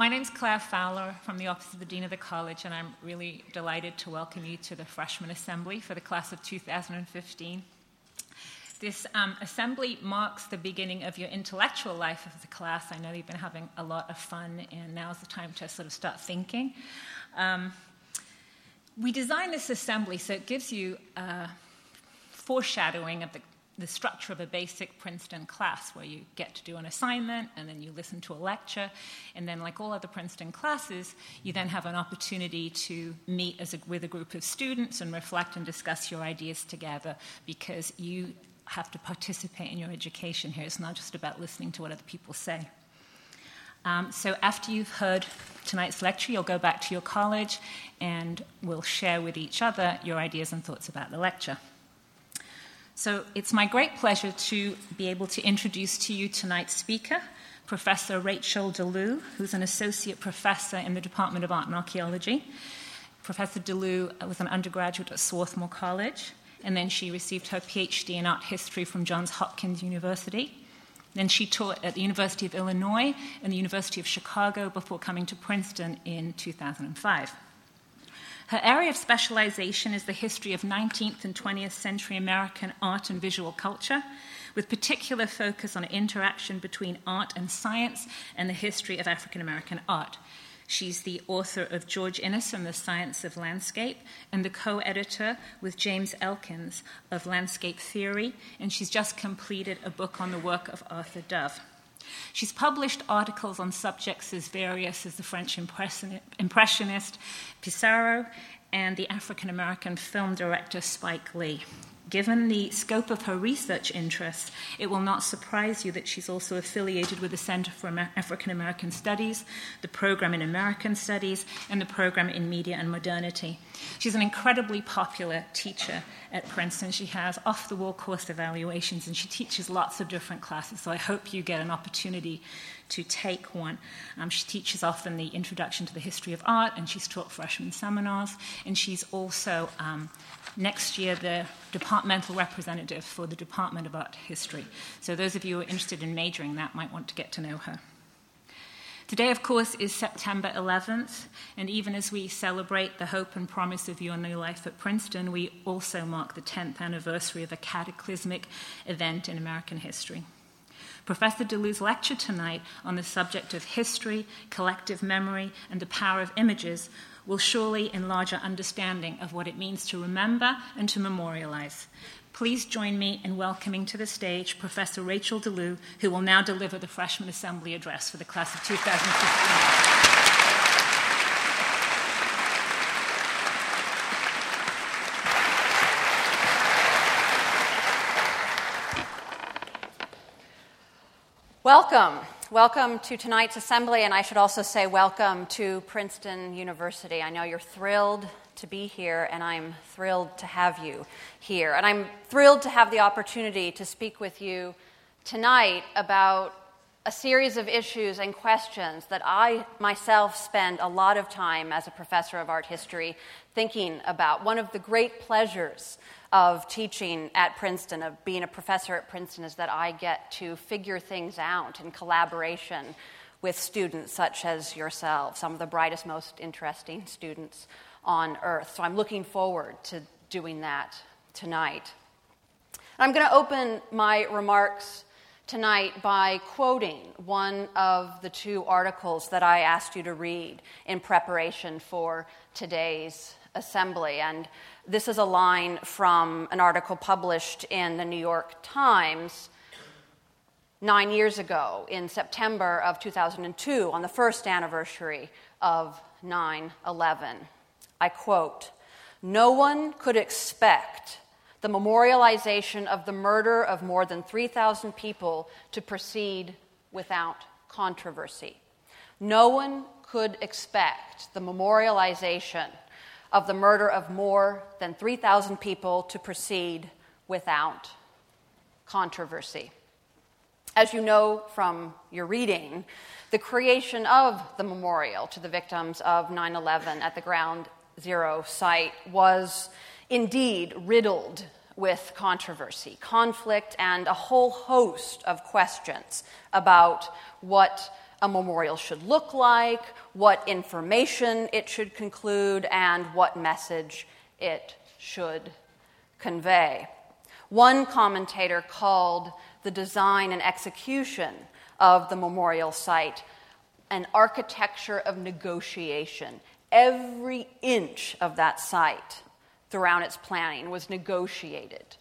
my name's Claire Fowler from the Office of the Dean of the College, and I'm really delighted to welcome you to the Freshman Assembly for the class of 2015. This um, assembly marks the beginning of your intellectual life of the class. I know you've been having a lot of fun, and now's the time to sort of start thinking. Um, we designed this assembly so it gives you a foreshadowing of the the structure of a basic Princeton class where you get to do an assignment and then you listen to a lecture. And then, like all other Princeton classes, you then have an opportunity to meet a, with a group of students and reflect and discuss your ideas together because you have to participate in your education here. It's not just about listening to what other people say. Um, so, after you've heard tonight's lecture, you'll go back to your college and we'll share with each other your ideas and thoughts about the lecture. So it's my great pleasure to be able to introduce to you tonight's speaker, Professor Rachael DeLue, who's an associate professor in the Department of Art and Archaeology. Professor DeLue was an undergraduate at Swarthmore College, and then she received her PhD in art history from Johns Hopkins University. Then she taught at the University of Illinois and the University of Chicago before coming to Princeton in 2005. Her area of specialization is the history of 19th and 20th century American art and visual culture, with particular focus on interaction between art and science and the history of African American art. She's the author of George Inness and the Science of Landscape and the co editor with James Elkins of Landscape Theory, and she's just completed a book on the work of Arthur Dove. She's published articles on subjects as various as the French Impressionist Pissarro and the African American film director Spike Lee. Given the scope of her research interests, it will not surprise you that she's also affiliated with the Center for African American Studies, the program in American Studies, and the program in Media and Modernity. She's an incredibly popular teacher at Princeton. She has off the wall course evaluations and she teaches lots of different classes, so I hope you get an opportunity to take one. Um, she teaches often the introduction to the history of art, and she's taught freshman seminars, and she's also um, next year the departmental representative for the Department of Art History. So, those of you who are interested in majoring that might want to get to know her. Today, of course, is September 11th, and even as we celebrate the hope and promise of your new life at Princeton, we also mark the 10th anniversary of a cataclysmic event in American history. Professor DeLue's lecture tonight on the subject of history, collective memory, and the power of images will surely enlarge our understanding of what it means to remember and to memorialize. Please join me in welcoming to the stage Professor Rachael DeLue, who will now deliver the Freshman Assembly address for the class of 2015. Welcome. Welcome to tonight's assembly, and I should also say welcome to Princeton University. I know you're thrilled to be here, and I'm thrilled to have you here. And I'm thrilled to have the opportunity to speak with you tonight about a series of issues and questions that I myself spend a lot of time as a professor of art history thinking about. One of the great pleasures of teaching at Princeton, of being a professor at Princeton, is that I get to figure things out in collaboration with students such as yourself, some of the brightest, most interesting students on earth. So I'm looking forward to doing that tonight. I'm going to open my remarks tonight by quoting one of the two articles that I asked you to read in preparation for today's assembly. And this is a line from an article published in the New York Times nine years ago in September of 2002 on the first anniversary of 9 11. I quote No one could expect the memorialization of the murder of more than 3,000 people to proceed without controversy. No one could expect the memorialization of the murder of more than 3,000 people to proceed without controversy. As you know from your reading, the creation of the memorial to the victims of 9 11 at the Ground Zero site was indeed riddled with controversy, conflict, and a whole host of questions about what a memorial should look like, what information it should conclude, and what message it should convey. One commentator called the design and execution of the memorial site an architecture of negotiation. Every inch of that site throughout its planning was negotiated,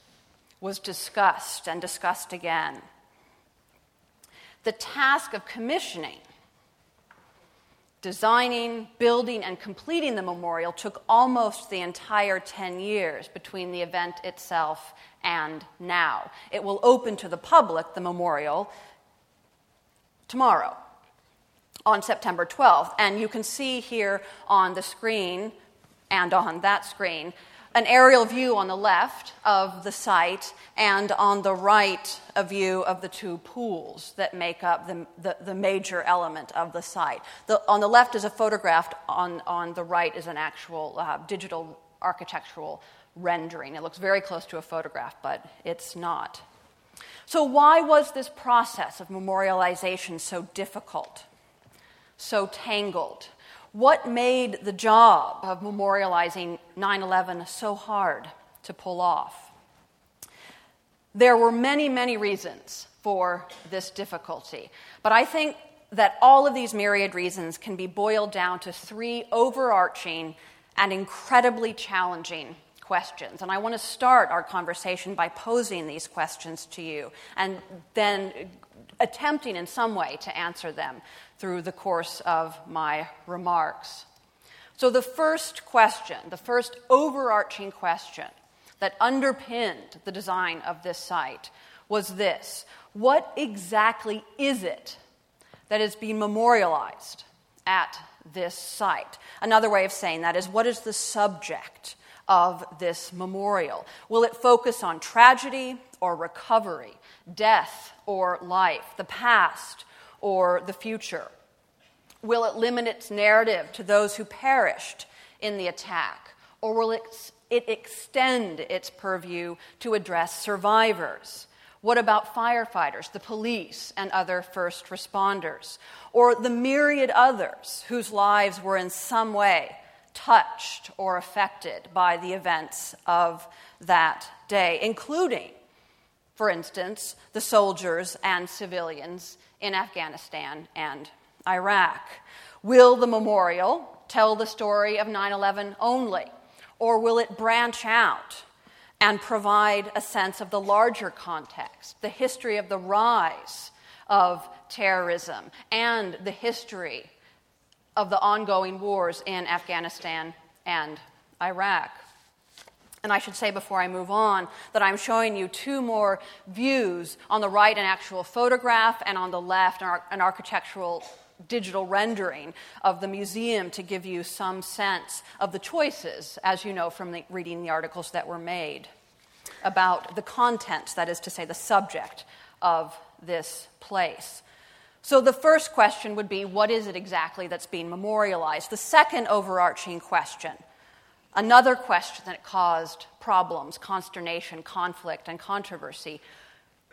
was discussed, and discussed again. The task of commissioning, designing, building, and completing the memorial took almost the entire 10 years between the event itself and now. It will open to the public, the memorial, tomorrow on September 12th. And you can see here on the screen and on that screen an aerial view on the left of the site, and on the right, a view of the two pools that make up the, the, the major element of the site. The, on the left is a photograph, on, on the right is an actual uh, digital architectural rendering. It looks very close to a photograph, but it's not. So, why was this process of memorialization so difficult, so tangled? What made the job of memorializing 9 11 so hard to pull off? There were many, many reasons for this difficulty, but I think that all of these myriad reasons can be boiled down to three overarching and incredibly challenging questions. And I want to start our conversation by posing these questions to you and then attempting in some way to answer them through the course of my remarks. So, the first question, the first overarching question that underpinned the design of this site was this What exactly is it that is being memorialized at this site? Another way of saying that is what is the subject of this memorial? Will it focus on tragedy or recovery, death or life, the past or the future? Will it limit its narrative to those who perished in the attack, or will it, it extend its purview to address survivors? What about firefighters, the police, and other first responders? Or the myriad others whose lives were in some way touched or affected by the events of that day, including, for instance, the soldiers and civilians in Afghanistan and Iraq. Will the memorial tell the story of 9 11 only, or will it branch out and provide a sense of the larger context, the history of the rise of terrorism, and the history of the ongoing wars in Afghanistan and Iraq. And I should say before I move on that I'm showing you two more views. On the right, an actual photograph, and on the left, an architectural digital rendering of the museum to give you some sense of the choices, as you know from the, reading the articles that were made about the content, that is to say, the subject of this place. So the first question would be what is it exactly that's being memorialized? The second overarching question, another question that caused problems, consternation, conflict, and controversy,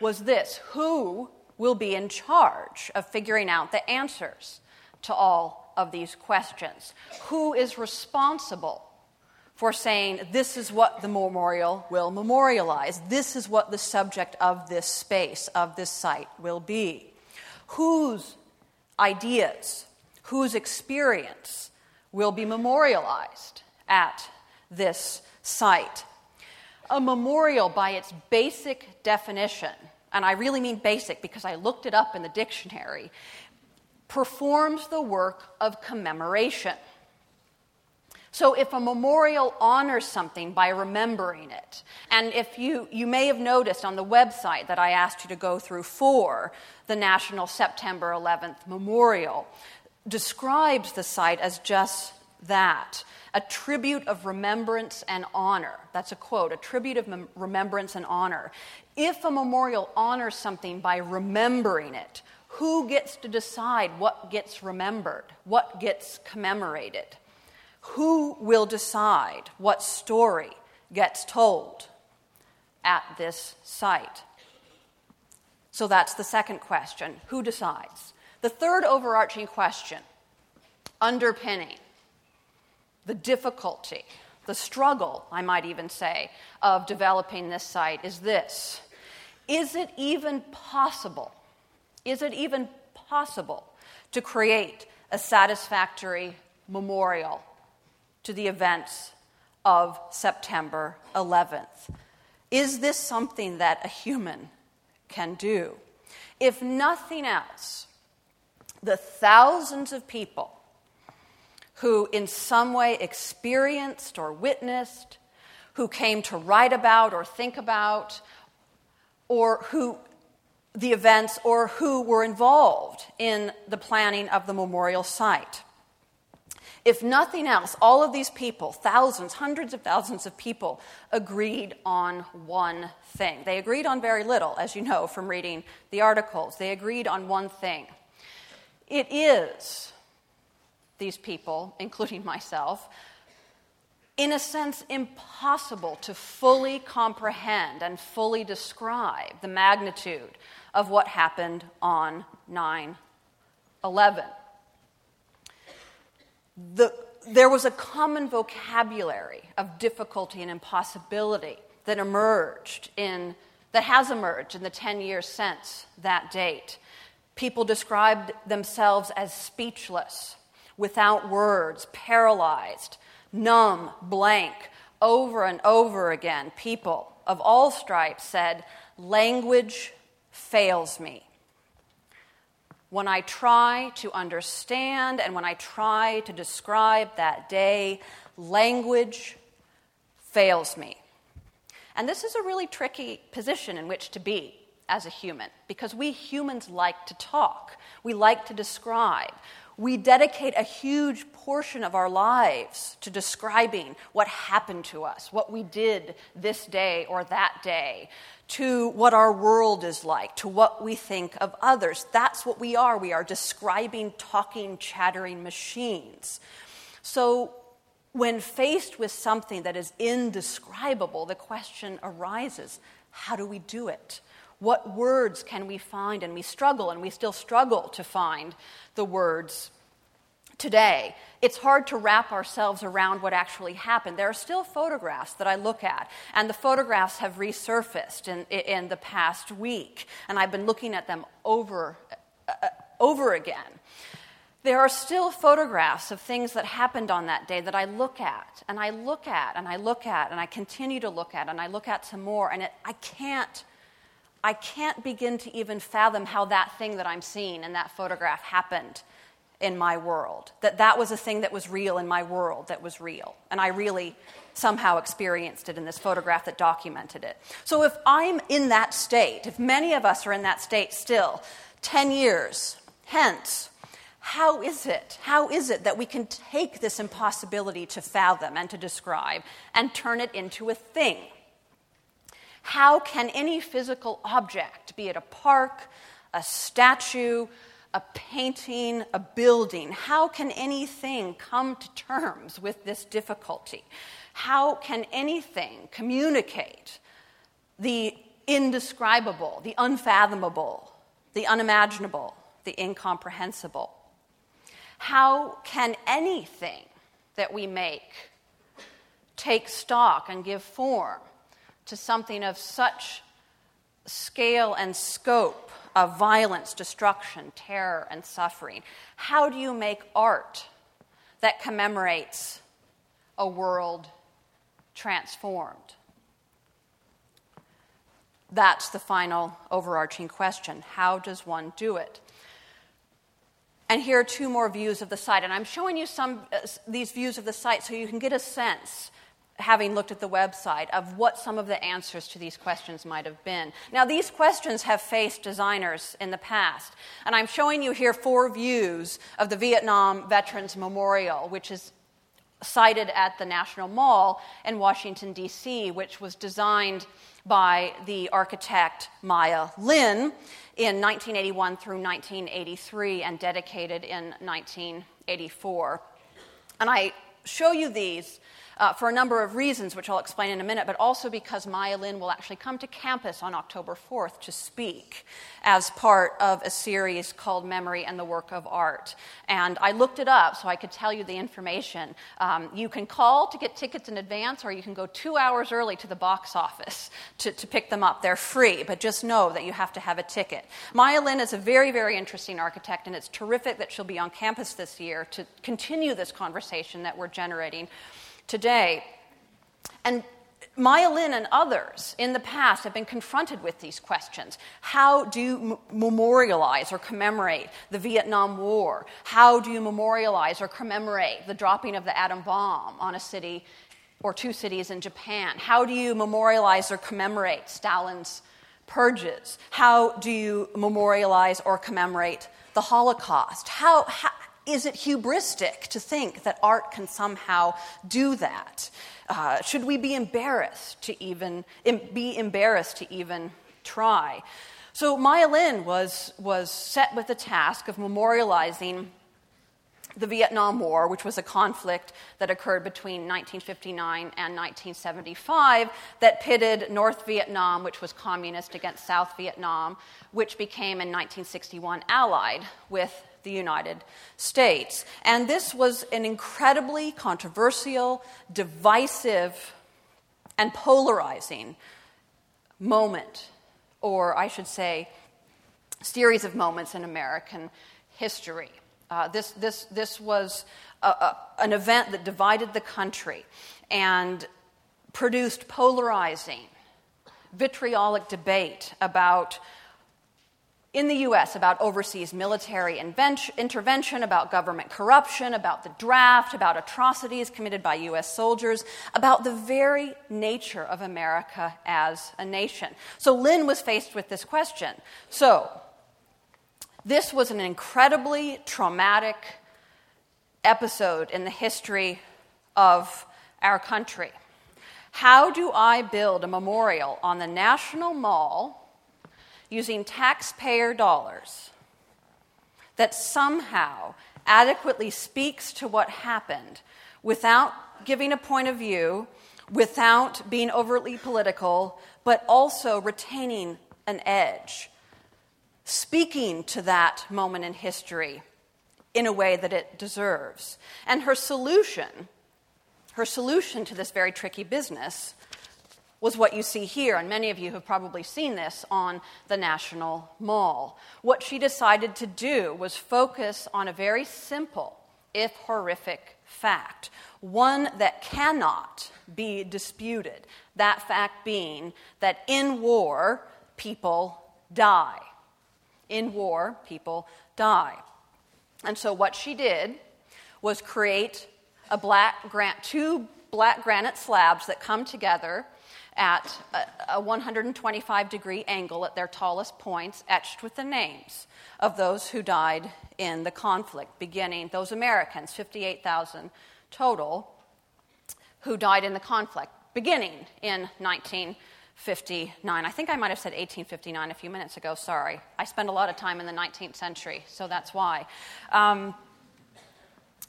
was this Who will be in charge of figuring out the answers to all of these questions? Who is responsible for saying this is what the memorial will memorialize? This is what the subject of this space, of this site, will be? whose ideas, whose experience will be memorialized at this site. A memorial, by its basic definition, and I really mean basic because I looked it up in the dictionary, performs the work of commemoration. So, if a memorial honors something by remembering it, and if you, you may have noticed on the website that I asked you to go through for the National September 11th Memorial, describes the site as just that a tribute of remembrance and honor. That's a quote, a tribute of mem- remembrance and honor. If a memorial honors something by remembering it, who gets to decide what gets remembered, what gets commemorated? Who will decide what story gets told at this site? So that's the second question. Who decides? The third overarching question, underpinning the difficulty, the struggle, I might even say, of developing this site is this Is it even possible? Is it even possible to create a satisfactory memorial to the events of September 11th? Is this something that a human can do? If nothing else, the thousands of people who, in some way, experienced or witnessed, who came to write about or think about, or who the events, or who were involved in the planning of the memorial site. If nothing else, all of these people, thousands, hundreds of thousands of people, agreed on one thing. They agreed on very little, as you know from reading the articles. They agreed on one thing. It is, these people, including myself, in a sense, impossible to fully comprehend and fully describe the magnitude of what happened on 9 11 the, there was a common vocabulary of difficulty and impossibility that emerged in that has emerged in the 10 years since that date. People described themselves as speechless, without words, paralyzed, numb, blank. Over and over again, people of all stripes said, Language fails me when I try to understand and when I try to describe that day, language fails me. And this is a really tricky position in which to be as a human because we humans like to talk, we like to describe. We dedicate a huge portion of our lives to describing what happened to us, what we did this day or that day, to what our world is like, to what we think of others. That's what we are. We are describing, talking, chattering machines. So, when faced with something that is indescribable, the question arises how do we do it? What words can we find? And we struggle, and we still struggle to find the words today. It's hard to wrap ourselves around what actually happened. There are still photographs that I look at, and the photographs have resurfaced in, in the past week, and I've been looking at them over, uh, over again. There are still photographs of things that happened on that day that I look at, and I look at, and I look at, and I continue to look at, and I look at some more, and it, I can't I can't begin to even fathom how that thing that I'm seeing in that photograph happened in my world. That that was a thing that was real in my world that was real. And I really somehow experienced it in this photograph that documented it. So if I'm in that state, if many of us are in that state still, 10 years hence, how is it? How is it that we can take this impossibility to fathom and to describe and turn it into a thing? How can any physical object, be it a park, a statue, a painting, a building, how can anything come to terms with this difficulty? How can anything communicate the indescribable, the unfathomable, the unimaginable, the incomprehensible? How can anything that we make take stock and give form to something of such scale and scope of violence, destruction, terror, and suffering? How do you make art that commemorates a world transformed? That's the final overarching question. How does one do it? And here are two more views of the site. And I'm showing you some uh, these views of the site so you can get a sense having looked at the website, of what some of the answers to these questions might have been. Now, these questions have faced designers in the past, and I'm showing you here four views of the Vietnam Veterans Memorial, which is sited at the National Mall in Washington, D.C., which was designed by the architect Maya Lin in 1981 through 1983 and dedicated in 1984. And I show you these uh, for a number of reasons, which I'll explain in a minute, but also because Maya Lin will actually come to campus on October 4th to speak as part of a series called Memory and the Work of Art. And I looked it up so I could tell you the information. Um, you can call to get tickets in advance, or you can go two hours early to the box office to, to pick them up. They're free, but just know that you have to have a ticket. Maya Lin is a very, very interesting architect, and it's terrific that she'll be on campus this year to continue this conversation that we're generating today. And Maya Lin and others in the past have been confronted with these questions. How do you memorialize or commemorate the Vietnam War? How do you memorialize or commemorate the dropping of the atom bomb on a city or two cities in Japan? How do you memorialize or commemorate Stalin's purges? How do you memorialize or commemorate the Holocaust? How, how is it hubristic to think that art can somehow do that? Uh, should we be embarrassed to even be embarrassed to even try? So Maya Lin was, was set with the task of memorializing the Vietnam War, which was a conflict that occurred between 1959 and 1975, that pitted North Vietnam, which was communist, against South Vietnam, which became in 1961 allied with the United States. And this was an incredibly controversial, divisive, and polarizing moment, or I should say, series of moments in American history. Uh, this, this, this was a, a, an event that divided the country and produced polarizing, vitriolic debate about in the US about overseas military intervention, about government corruption, about the draft, about atrocities committed by US soldiers, about the very nature of America as a nation. So Lin was faced with this question. So, this was an incredibly traumatic episode in the history of our country. How do I build a memorial on the National Mall? Using taxpayer dollars that somehow adequately speaks to what happened without giving a point of view, without being overtly political, but also retaining an edge, speaking to that moment in history in a way that it deserves. And her solution, her solution to this very tricky business was what you see here, and many of you have probably seen this on the National Mall. What she decided to do was focus on a very simple, if horrific, fact, one that cannot be disputed. That fact being that in war, people die. In war, people die. And so what she did was create a black grant, two black granite slabs that come together at a, 125 degree angle at their tallest points, etched with the names of those who died in the conflict, beginning, those Americans, 58,000 total, who died in the conflict, beginning in 1959. I think I might have said 1859 a few minutes ago, sorry. I spent a lot of time in the 19th century, so that's why. Um,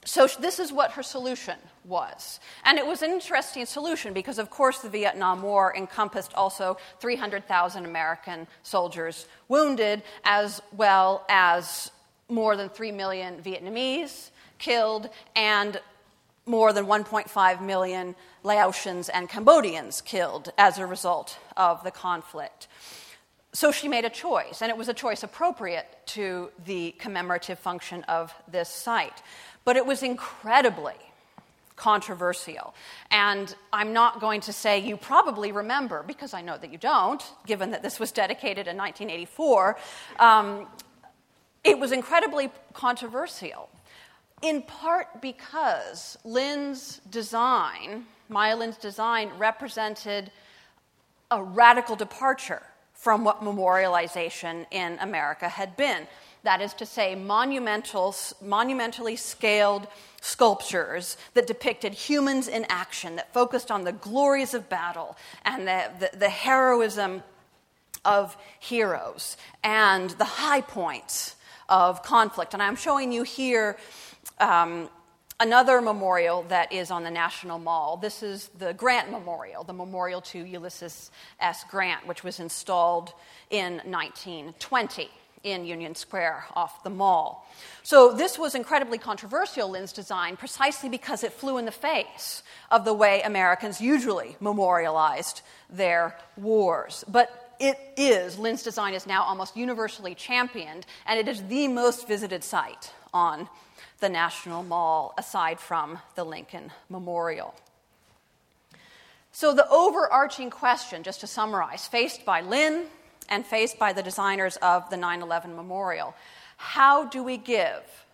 so, this is what her solution was. And it was an interesting solution because, of course, the Vietnam War encompassed also 300,000 American soldiers wounded, as well as more than 3 million Vietnamese killed, and more than 1.5 million Laotians and Cambodians killed as a result of the conflict. So she made a choice, and it was a choice appropriate to the commemorative function of this site. But it was incredibly controversial. And I'm not going to say you probably remember, because I know that you don't, given that this was dedicated in 1984. Um, it was incredibly controversial, in part because Lin's design, Maya Lin's design, represented a radical departure from what memorialization in America had been that is to say, monumental, monumentally scaled sculptures that depicted humans in action, that focused on the glories of battle and the, the, the heroism of heroes and the high points of conflict. And I'm showing you here um, another memorial that is on the National Mall. This is the Grant Memorial, the memorial to Ulysses S. Grant, which was installed in 1920 in Union Square off the mall. So, this was incredibly controversial, Lin's design, precisely because it flew in the face of the way Americans usually memorialized their wars. But it is, Lin's design is now almost universally championed, and it is the most visited site on the National Mall, aside from the Lincoln Memorial. So, the overarching question, just to summarize, faced by Lin and faced by the designers of the 9 11 memorial how do we give?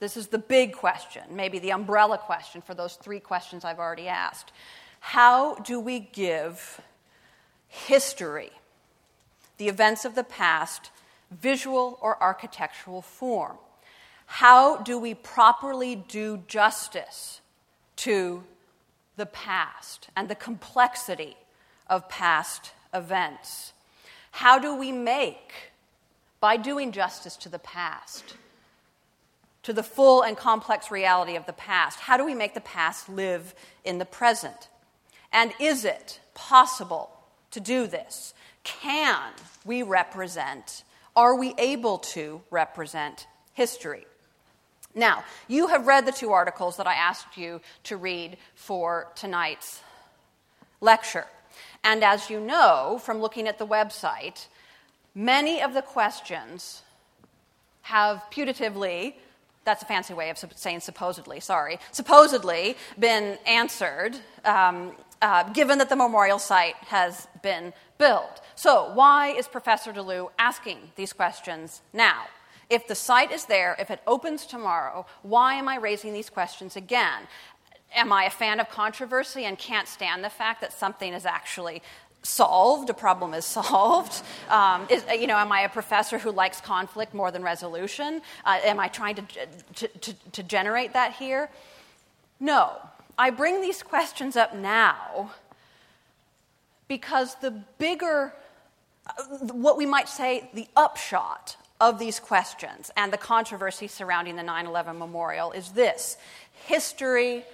This is the big question, maybe the umbrella question for those three questions I've already asked. How do we give history, the events of the past, visual or architectural form? How do we properly do justice to the past and the complexity of past events? How do we make, by doing justice to the past, to the full and complex reality of the past, how do we make the past live in the present? And is it possible to do this? Can we represent, are we able to represent history? Now, you have read the two articles that I asked you to read for tonight's lecture. And as you know from looking at the website, many of the questions have putatively, that's a fancy way of saying supposedly, sorry, supposedly been answered um, uh, given that the memorial site has been built. So, why is Professor DeLue asking these questions now? If the site is there, if it opens tomorrow, why am I raising these questions again? Am I a fan of controversy and can't stand the fact that something is actually solved, a problem is solved? Um, is, you know, am I a professor who likes conflict more than resolution? Uh, am I trying to, to, to, to generate that here? No. I bring these questions up now because the bigger, uh, what we might say, the upshot of these questions and the controversy surrounding the 9 11 memorial is this history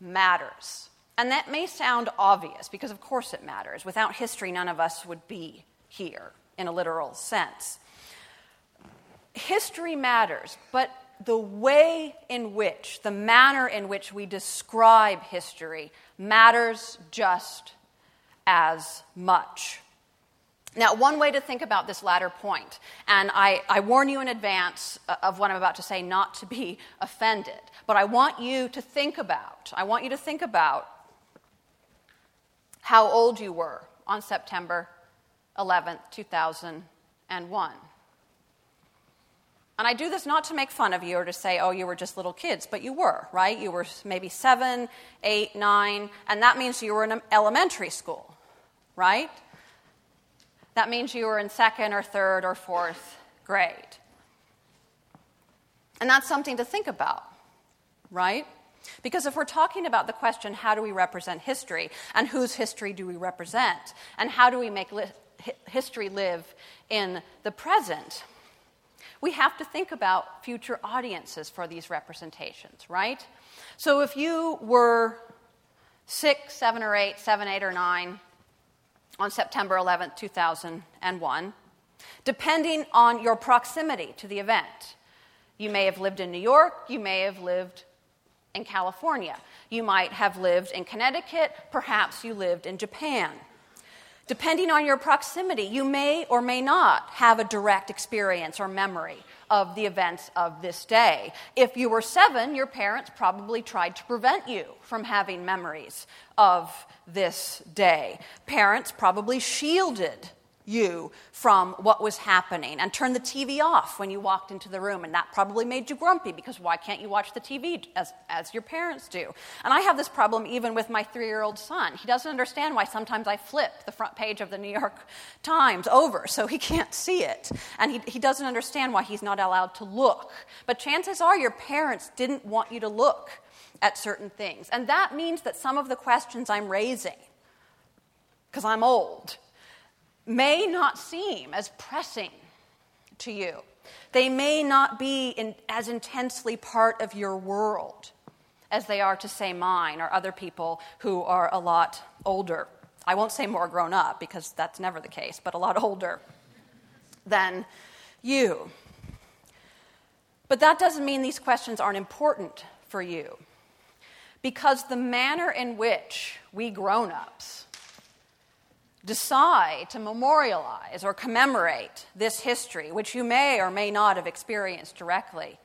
matters. And that may sound obvious because, of course, it matters. Without history, none of us would be here in a literal sense. History matters, but the way in which, the manner in which we describe history matters just as much. Now, one way to think about this latter point, and I, I, warn you in advance uh, of what I'm about to say not to be offended, but I want you to think about, I want you to think about how old you were on September 11th, 2001. And I do this not to make fun of you or to say, oh, you were just little kids, but you were, right? You were maybe seven, eight, nine, and that means you were in elementary school, right? That means you were in second or third or fourth grade. And that's something to think about, right? Because if we're talking about the question, how do we represent history, and whose history do we represent, and how do we make li- history live in the present, we have to think about future audiences for these representations, right? So if you were six, seven, or eight, seven, eight, or nine, on September 11, 2001, depending on your proximity to the event. You may have lived in New York, you may have lived in California, you might have lived in Connecticut, perhaps you lived in Japan. Depending on your proximity, you may or may not have a direct experience or memory of the events of this day. If you were seven, your parents probably tried to prevent you from having memories of this day. Parents probably shielded you from what was happening and turn the TV off when you walked into the room. And that probably made you grumpy because why can't you watch the TV as, as your parents do? And I have this problem even with my three year old son. He doesn't understand why sometimes I flip the front page of the New York Times over so he can't see it. And he, he doesn't understand why he's not allowed to look. But chances are your parents didn't want you to look at certain things. And that means that some of the questions I'm raising, because I'm old, may not seem as pressing to you. They may not be in, as intensely part of your world as they are to, say, mine or other people who are a lot older. I won't say more grown up because that's never the case, but a lot older than you. But that doesn't mean these questions aren't important for you. Because the manner in which we grown ups decide to memorialize or commemorate this history, which you may or may not have experienced directly,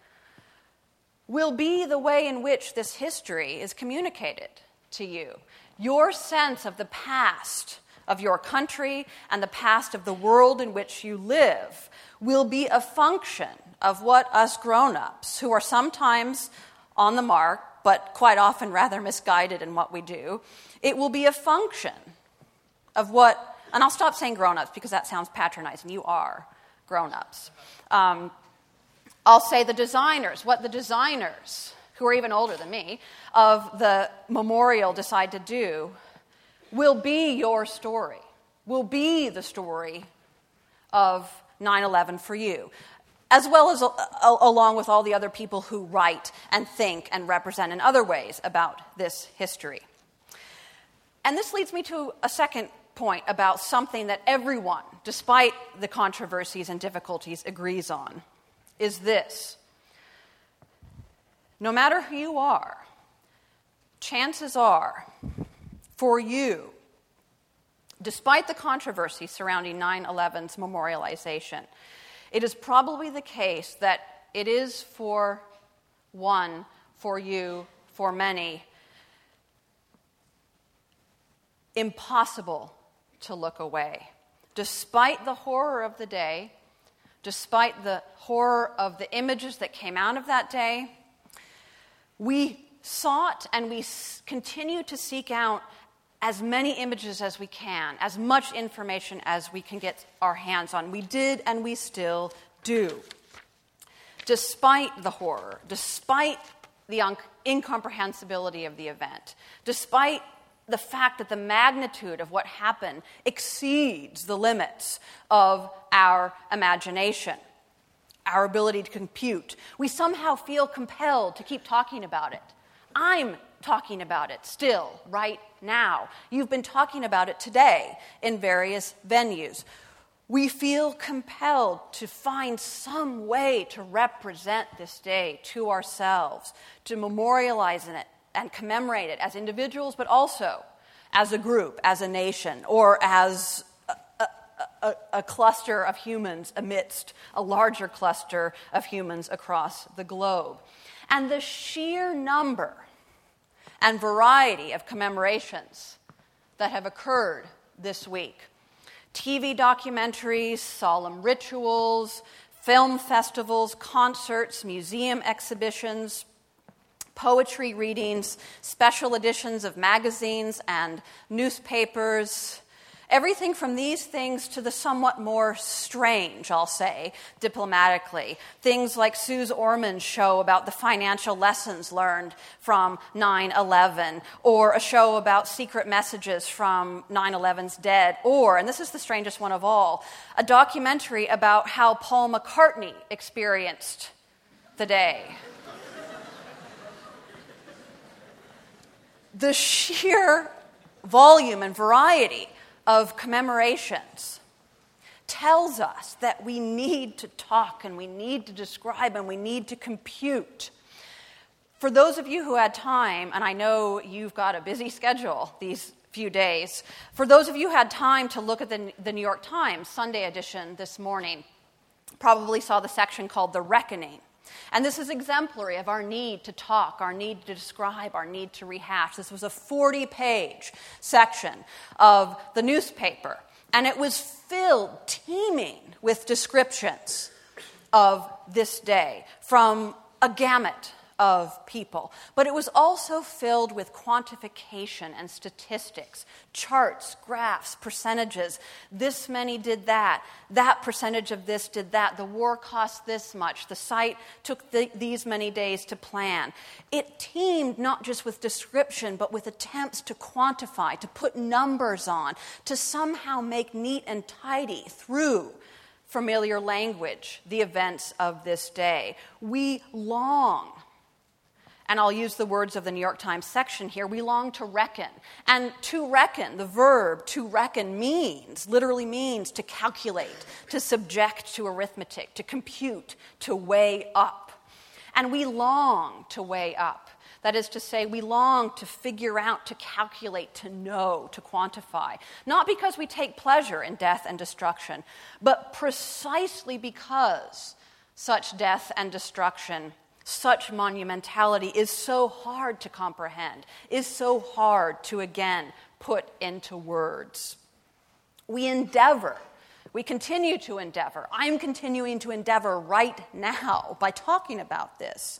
will be the way in which this history is communicated to you. Your sense of the past of your country and the past of the world in which you live will be a function of what us grown ups, who are sometimes on the mark, but quite often rather misguided in what we do, it will be a function of what, and I'll stop saying grown ups because that sounds patronizing. You are grown ups. Um, I'll say the designers, what the designers, who are even older than me, of the memorial decide to do will be your story, will be the story of 9 11 for you, as well as a, a, along with all the other people who write and think and represent in other ways about this history. And this leads me to a second point about something that everyone, despite the controversies and difficulties, agrees on is this. No matter who you are, chances are for you, despite the controversy surrounding 9 11's memorialization, it is probably the case that it is for one, for you, for many, impossible to look away. Despite the horror of the day, despite the horror of the images that came out of that day, we sought and we continue to seek out as many images as we can, as much information as we can get our hands on. We did and we still do. Despite the horror, despite the un- incomprehensibility of the event, despite the fact that the magnitude of what happened exceeds the limits of our imagination, our ability to compute. We somehow feel compelled to keep talking about it. I'm talking about it still, right now. You've been talking about it today in various venues. We feel compelled to find some way to represent this day to ourselves, to memorialize in it, and commemorate it as individuals, but also as a group, as a nation, or as a, a, a, cluster of humans amidst a larger cluster of humans across the globe. And the sheer number and variety of commemorations that have occurred this week TV documentaries, solemn rituals, film festivals, concerts, museum exhibitions, poetry readings, special editions of magazines and newspapers. Everything from these things to the somewhat more strange, I'll say, diplomatically. Things like Suze Orman's show about the financial lessons learned from 9 11, or a show about secret messages from 9 11's dead, or, and this is the strangest one of all, a documentary about how Paul McCartney experienced the day. The sheer volume and variety of commemorations tells us that we need to talk and we need to describe and we need to compute. For those of you who had time, and I know you've got a busy schedule these few days, for those of you who had time to look at the, the New York Times Sunday edition this morning, probably saw the section called The Reckoning. And this is exemplary of our need to talk, our need to describe, our need to rehash. This was a 40 page section of the newspaper, and it was filled, teeming with descriptions of this day from a gamut of people. But it was also filled with quantification and statistics, charts, graphs, percentages. This many did that. That percentage of this did that. The war cost this much. The site took the, these many days to plan. It teemed not just with description, but with attempts to quantify, to put numbers on, to somehow make neat and tidy through familiar language the events of this day. We long and I'll use the words of the New York Times section here, we long to reckon. And to reckon, the verb to reckon means, literally means to calculate, to subject to arithmetic, to compute, to weigh up. And we long to weigh up. That is to say, we long to figure out, to calculate, to know, to quantify. Not because we take pleasure in death and destruction, but precisely because such death and destruction, such monumentality is so hard to comprehend, is so hard to again put into words. We endeavor we continue to endeavor. I'm continuing to endeavor right now by talking about this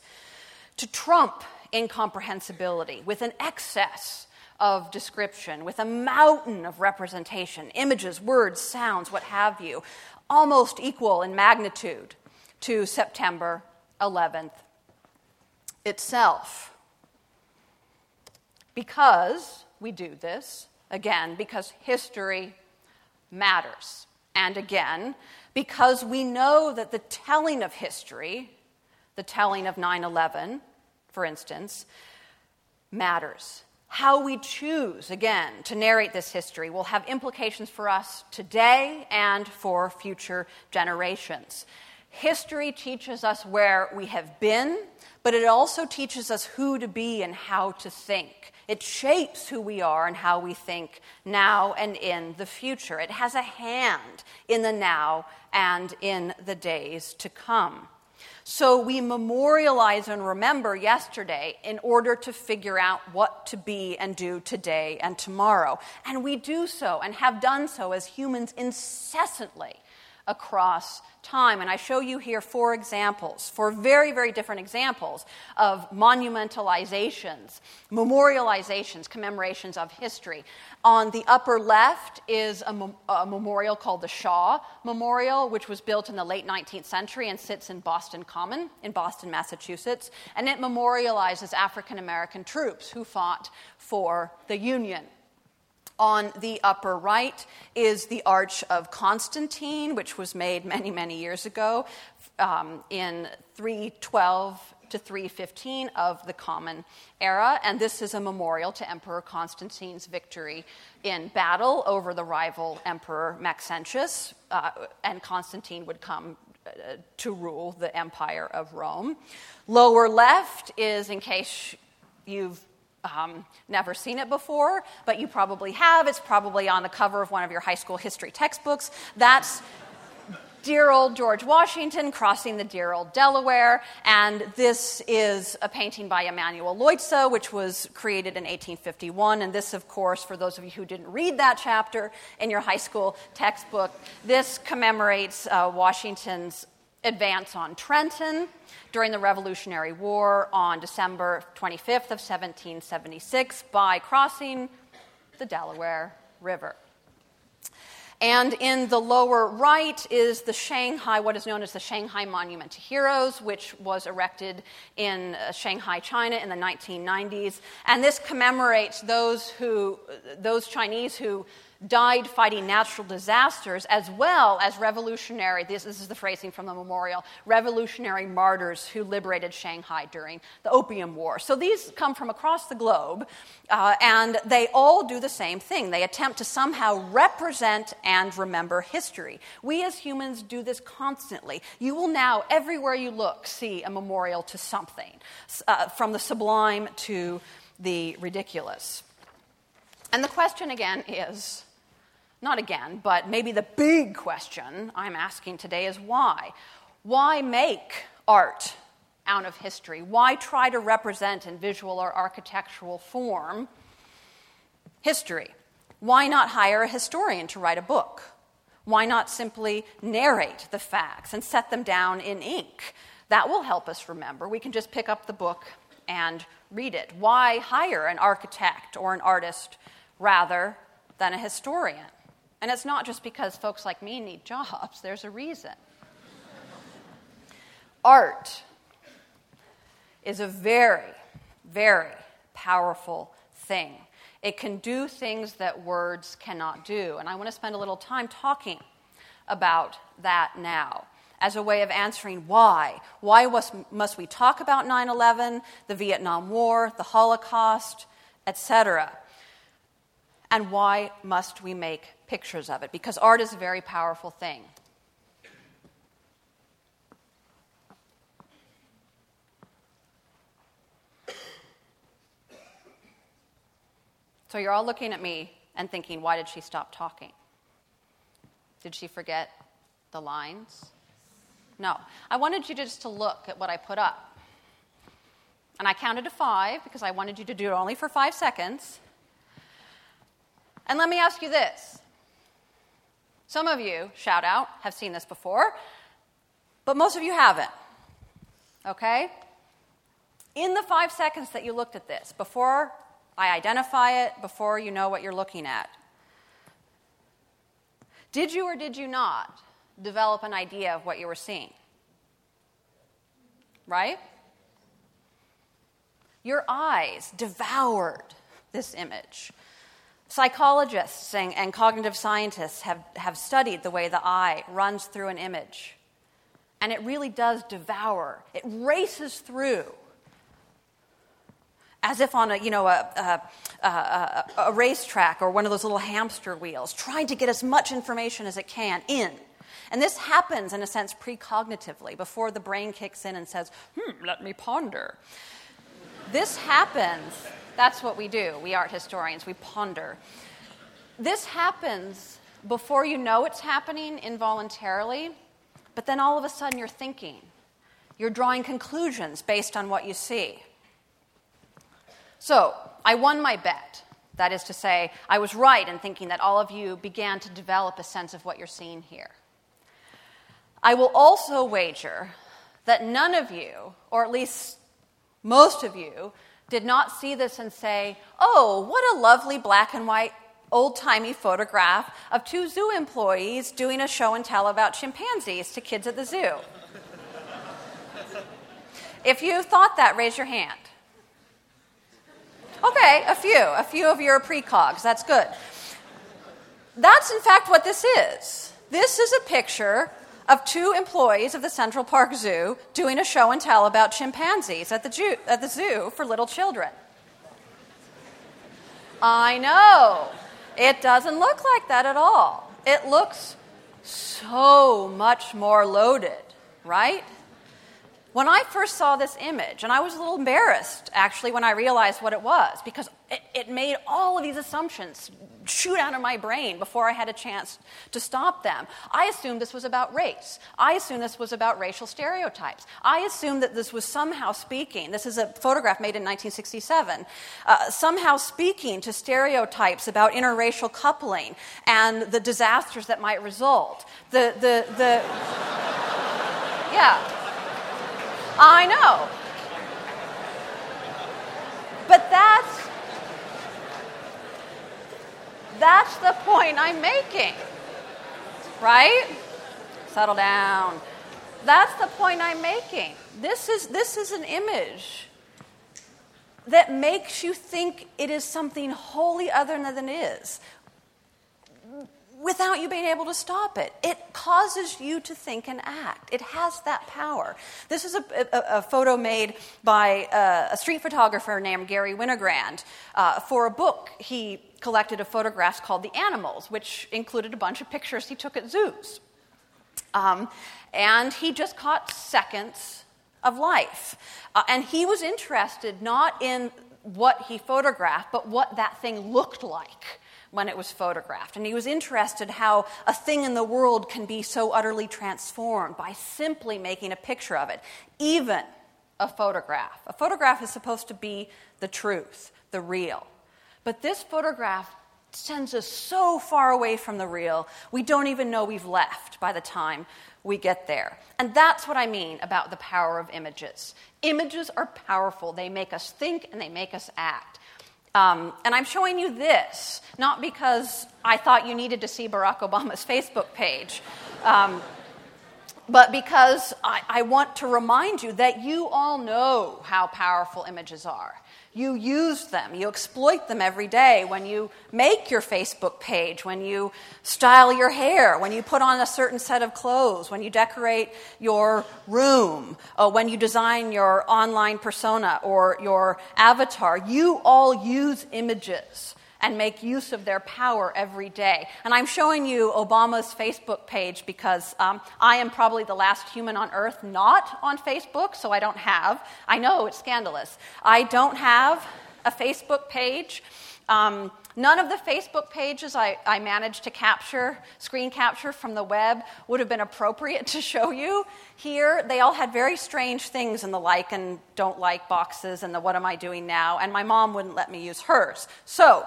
to trump incomprehensibility with an excess of description, with a mountain of representation, images, words, sounds, what have you, almost equal in magnitude to September 11th itself. Because we do this, again, because history matters. And again, because we know that the telling of history, the telling of 9 11, for instance, matters. How we choose, again, to narrate this history will have implications for us today and for future generations. History teaches us where we have been, but it also teaches us who to be and how to think. It shapes who we are and how we think now and in the future. It has a hand in the now and in the days to come. So we memorialize and remember yesterday in order to figure out what to be and do today and tomorrow. And we do so and have done so as humans incessantly across time. And I show you here four examples, four very, very different examples of monumentalizations, memorializations, commemorations of history. On the upper left is a, a, memorial called the Shaw Memorial, which was built in the late 19th century and sits in Boston Common in Boston, Massachusetts. And it memorializes African American troops who fought for the Union. On the upper right is the Arch of Constantine, which was made many, many years ago um, in 312 to 315 of the Common Era. And this is a memorial to Emperor Constantine's victory in battle over the rival Emperor Maxentius. Uh, and Constantine would come uh, to rule the Empire of Rome. Lower left is, in case you've um, never seen it before, but you probably have. It's probably on the cover of one of your high school history textbooks. That's dear old George Washington crossing the dear old Delaware. And this is a painting by Emanuel Leutze, which was created in 1851. And this, of course, for those of you who didn't read that chapter in your high school textbook, this commemorates uh, Washington's advance on Trenton during the Revolutionary War on December 25th of 1776 by crossing the Delaware River. And in the lower right is the Shanghai, what is known as the Shanghai Monument to Heroes, which was erected in uh, Shanghai, China in the 1990s. And this commemorates those, who, those Chinese who died fighting natural disasters as well as revolutionary, this, this, is the phrasing from the memorial, revolutionary martyrs who liberated Shanghai during the Opium War. So these come from across the globe, uh, and they all do the same thing. They attempt to somehow represent and remember history. We as humans do this constantly. You will now, everywhere you look, see a memorial to something, uh, from the sublime to the ridiculous. And the question again is not again, but maybe the big question I'm asking today is why? Why make art out of history? Why try to represent in visual or architectural form history? Why not hire a historian to write a book? Why not simply narrate the facts and set them down in ink? That will help us remember. We can just pick up the book and read it. Why hire an architect or an artist rather than a historian? And it's not just because folks like me need jobs, there's a reason. Art is a very, very powerful thing. It can do things that words cannot do. And I want to spend a little time talking about that now. as a way of answering why. Why was, must we talk about 9 11, the Vietnam War, the Holocaust, etc.? And why must we make pictures of it? Because art is a very powerful thing. So you're all looking at me and thinking, why did she stop talking? Did she forget the lines? No. I wanted you just to look at what I put up. And I counted to five because I wanted you to do it only for five seconds. And let me ask you this. Some of you, shout out, have seen this before, but most of you haven't. Okay? In the five seconds that you looked at this, before I identify it, before you know what you're looking at, did you or did you not develop an idea of what you were seeing? Right? Your eyes devoured this image. Psychologists and, and, cognitive scientists have, have studied the way the eye runs through an image. And it really does devour, it races through as if on a, you know, a, a, a, a racetrack or one of those little hamster wheels, trying to get as much information as it can in. And this happens, in a sense, precognitively, before the brain kicks in and says, hmm, let me ponder. this happens, that's what we do, we art historians, we ponder. This happens before you know it's happening involuntarily, but then all of a sudden you're thinking. You're drawing conclusions based on what you see. So, I won my bet. That is to say, I was right in thinking that all of you began to develop a sense of what you're seeing here. I will also wager that none of you, or at least most of you, did not see this and say, oh, what a lovely black and white old timey photograph of two zoo employees doing a show and tell about chimpanzees to kids at the zoo. if you thought that, raise your hand. Okay, a few. A few of you are precogs. That's good. That's, in fact, what this is. This is a picture of two employees of the Central Park Zoo doing a show and tell about chimpanzees at the, zoo, at the zoo for little children. I know. It doesn't look like that at all. It looks so much more loaded, right? When I first saw this image, and I was a little embarrassed actually when I realized what it was, because it, it, made all of these assumptions shoot out of my brain before I had a chance to stop them. I assumed this was about race. I assumed this was about racial stereotypes. I assumed that this was somehow speaking, this is a photograph made in 1967, uh, somehow speaking to stereotypes about interracial coupling and the disasters that might result. The, the, the, yeah. I know. But that's that's the point I'm making. Right? Settle down. That's the point I'm making. This is this is an image that makes you think it is something wholly other than it is without you being able to stop it. It causes you to think and act. It has that power. This is a, a, a photo made by uh, a street photographer named Garry Winogrand uh, for a book he collected of photographs called The Animals, which included a bunch of pictures he took at zoos. Um, and he just caught seconds of life. Uh, and he was interested not in what he photographed, but what that thing looked like when it was photographed. And he was interested how a thing in the world can be so utterly transformed by simply making a picture of it, even a photograph. A photograph is supposed to be the truth, the real. But this photograph sends us so far away from the real, we don't even know we've left by the time we get there. And that's what I mean about the power of images. Images are powerful, they make us think and they make us act. Um, and I'm showing you this, not because I thought you needed to see Barack Obama's Facebook page, um, but because I, I want to remind you that you all know how powerful images are. You use them, you exploit them every day when you make your Facebook page, when you style your hair, when you put on a certain set of clothes, when you decorate your room, uh, when you design your online persona or your avatar. You all use images and make use of their power every day. And I'm showing you Obama's Facebook page because um, I am probably the last human on earth not on Facebook, so I don't have. I know it's scandalous. I don't have a Facebook page. Um, none of the Facebook pages I, I, managed to capture, screen capture from the web, would have been appropriate to show you. Here, they all had very strange things in the like and don't like boxes and the what am I doing now, and my mom wouldn't let me use hers. So,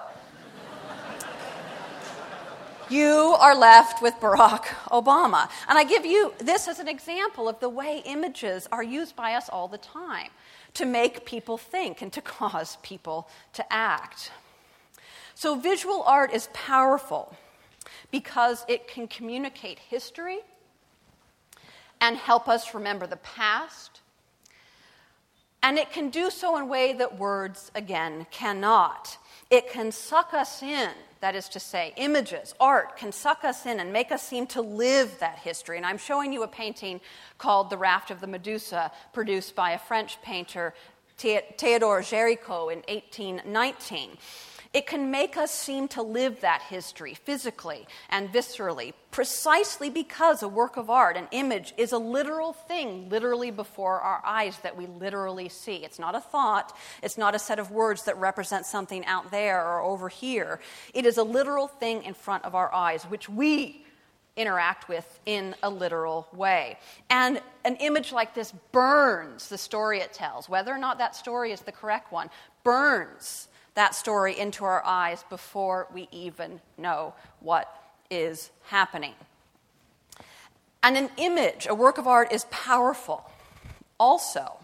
you are left with Barack Obama. And I give you this as an example of the way images are used by us all the time to make people think and to cause people to act. So, visual art is powerful because it can communicate history and help us remember the past. And it can do so in a way that words, again, cannot. It can suck us in that is to say, images, art, can suck us in and make us seem to live that history. And I'm showing you a painting called The Raft of the Medusa, produced by a French painter, Theodore Géricault, in 1819. It can make us seem to live that history physically and viscerally, precisely because a work of art, an image, is a literal thing literally before our eyes that we literally see. It's not a thought, it's not a set of words that represent something out there or over here. It is a literal thing in front of our eyes, which we interact with in a literal way. And an image like this burns the story it tells, whether or not that story is the correct one, burns that story into our eyes before we even know what is happening. And an image, a work of art, is powerful also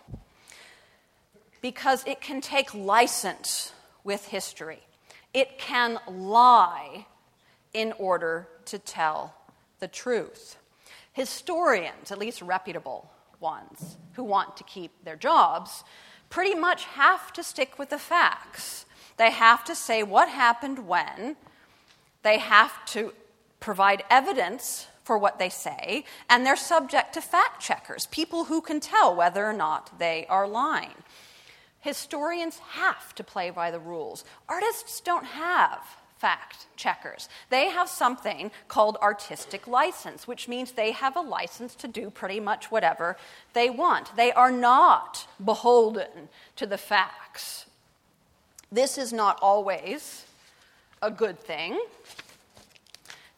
because it can take license with history. It can lie in order to tell the truth. Historians, at least reputable ones, who want to keep their jobs, pretty much have to stick with the facts they have to say what happened when. They have to provide evidence for what they say, and they're subject to fact checkers, people who can tell whether or not they are lying. Historians have to play by the rules. Artists don't have fact checkers. They have something called artistic license, which means they have a license to do pretty much whatever they want. They are not beholden to the facts this is not always a good thing.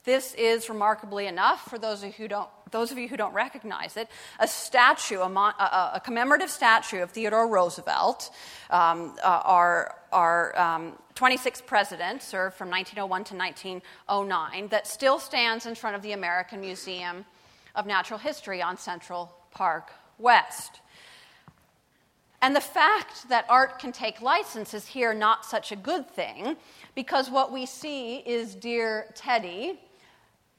This is remarkably enough for those of you who don't, those of you who don't recognize it, a statue, a, mon, a, a commemorative statue of Theodore Roosevelt, um, uh, our, our um, 26th president, served from 1901 to 1909, that still stands in front of the American Museum of Natural History on Central Park West. And the fact that art can take license is here not such a good thing, because what we see is dear Teddy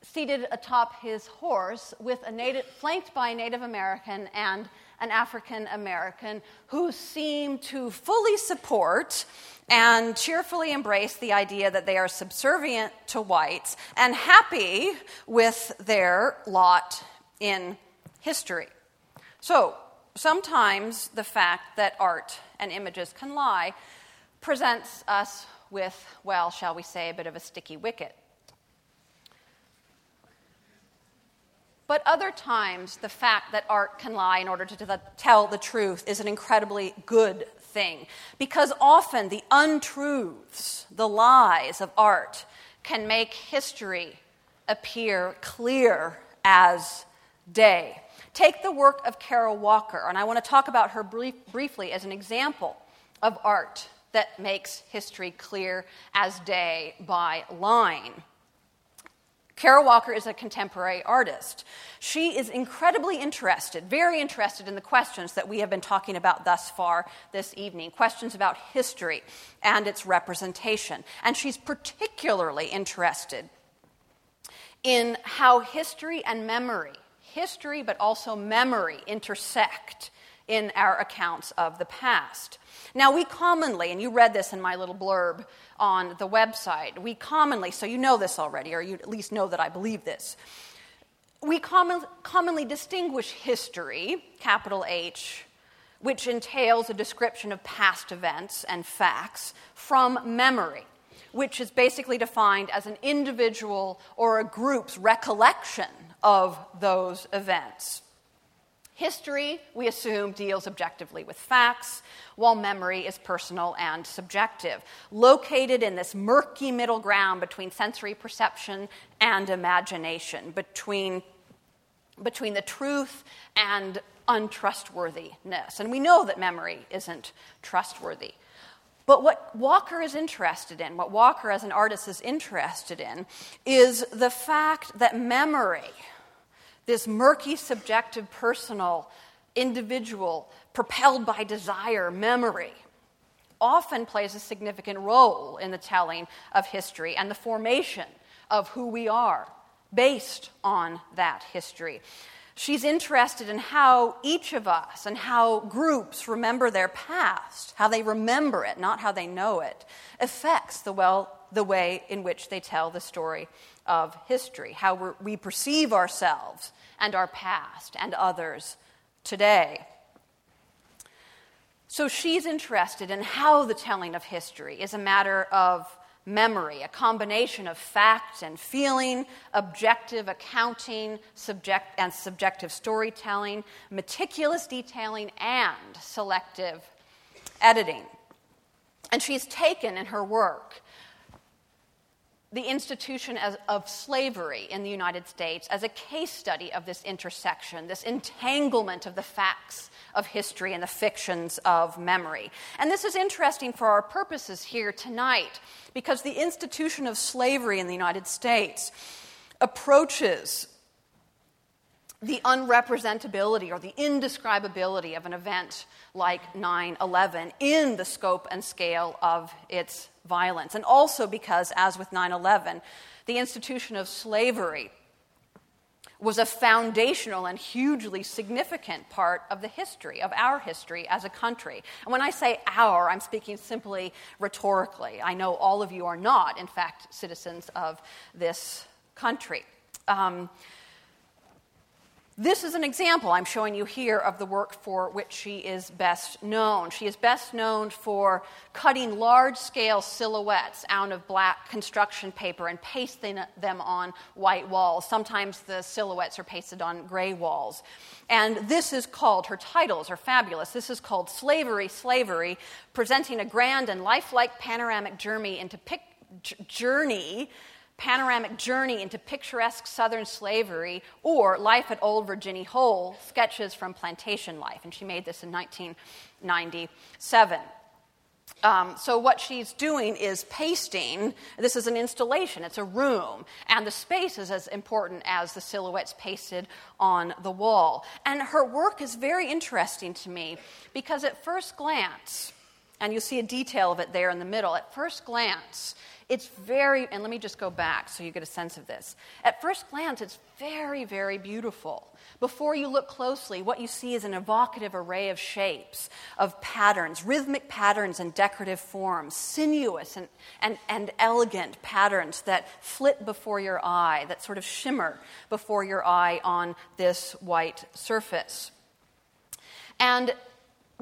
seated atop his horse with a native, flanked by a Native American and an African American who seem to fully support and cheerfully embrace the idea that they are subservient to whites and happy with their lot in history. So, sometimes the fact that art and images can lie presents us with, well, shall we say, a bit of a sticky wicket. But other times, the fact that art can lie in order to tell the truth is an incredibly good thing. Because often the untruths, the lies of art, can make history appear clear as day. Take the work of Kara Walker, and I want to talk about her brief, briefly as an example of art that makes history clear as day by line. Kara Walker is a contemporary artist. She is incredibly interested, very interested in the questions that we have been talking about thus far this evening questions about history and its representation. And she's particularly interested in how history and memory history but also memory intersect in our accounts of the past. Now, we commonly, and you read this in my little blurb on the website, we commonly, so you know this already, or you at least know that I believe this, we common, commonly distinguish history, capital H, which entails a description of past events and facts, from memory, which is basically defined as an individual or a group's recollection of those events. History, we assume, deals objectively with facts, while memory is personal and subjective, located in this murky middle ground between sensory perception and imagination, between, between the truth and untrustworthiness. And we know that memory isn't trustworthy. But what Walker is interested in, what Walker as an artist is interested in, is the fact that memory, this murky, subjective, personal, individual, propelled by desire, memory, often plays a significant role in the telling of history and the formation of who we are based on that history. She's interested in how each of us and how groups remember their past, how they remember it, not how they know it, affects the, well, the way in which they tell the story of history, how we perceive ourselves and our past and others today. So she's interested in how the telling of history is a matter of memory, a combination of fact and feeling, objective accounting, subject, and subjective storytelling, meticulous detailing, and selective editing. And she's taken in her work the institution as, of slavery in the United States as a case study of this intersection, this entanglement of the facts of history and the fictions of memory. And this is interesting for our purposes here tonight because the institution of slavery in the United States approaches the unrepresentability or the indescribability of an event like 9 11 in the scope and scale of its violence. And also because, as with 9 11, the institution of slavery was a foundational and hugely significant part of the history, of our history as a country. And when I say our, I'm speaking simply rhetorically. I know all of you are not, in fact, citizens of this country. Um, this is an example I'm showing you here of the work for which she is best known. She is best known for cutting large scale silhouettes out of black construction paper and pasting them on white walls. Sometimes the silhouettes are pasted on gray walls. And this is called, her titles are fabulous. This is called Slavery, Slavery, presenting a grand and lifelike panoramic journey into pic- journey panoramic journey into picturesque Southern slavery, or Life at Old Virginia Hole, sketches from plantation life. And she made this in 1997. Um, so, what she's doing is pasting. This is an installation, it's a room, and the space is as important as the silhouettes pasted on the wall. And her work is very interesting to me because, at first glance, and you'll see a detail of it there in the middle, at first glance, it's very, and let me just go back so you get a sense of this. At first glance, it's very, very beautiful. Before you look closely, what you see is an evocative array of shapes, of patterns, rhythmic patterns and decorative forms, sinuous and, and, and elegant patterns that flit before your eye, that sort of shimmer before your eye on this white surface. And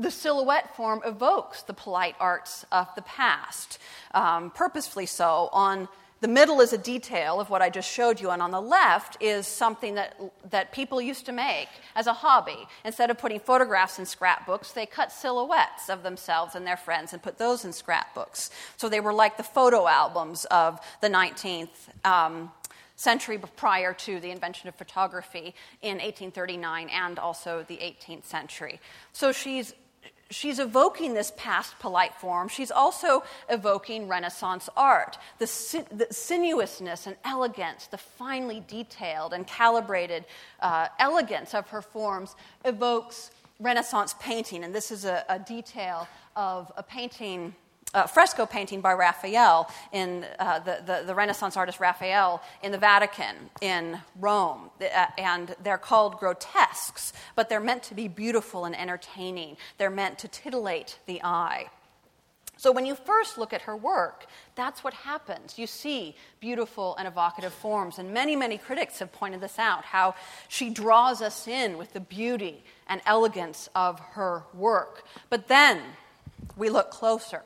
the silhouette form evokes the polite arts of the past, um, purposefully so. On the middle is a detail of what I just showed you, and on the left is something that, that people used to make as a hobby. Instead of putting photographs in scrapbooks, they cut silhouettes of themselves and their friends and put those in scrapbooks. So they were like the photo albums of the 19th. Um, century prior to the invention of photography in 1839 and also the 18th century. So she's she's evoking this past polite form. She's also evoking Renaissance art. The, sin- the sinuousness and elegance, the finely detailed and calibrated uh, elegance of her forms evokes Renaissance painting. And this is a, a detail of a painting uh, fresco painting by Raphael, in, uh, the, the, the, Renaissance artist Raphael, in the Vatican in Rome. Uh, and they're called grotesques, but they're meant to be beautiful and entertaining. They're meant to titillate the eye. So when you first look at her work, that's what happens. You see beautiful and evocative forms. And many, many critics have pointed this out how she draws us in with the beauty and elegance of her work. But then we look closer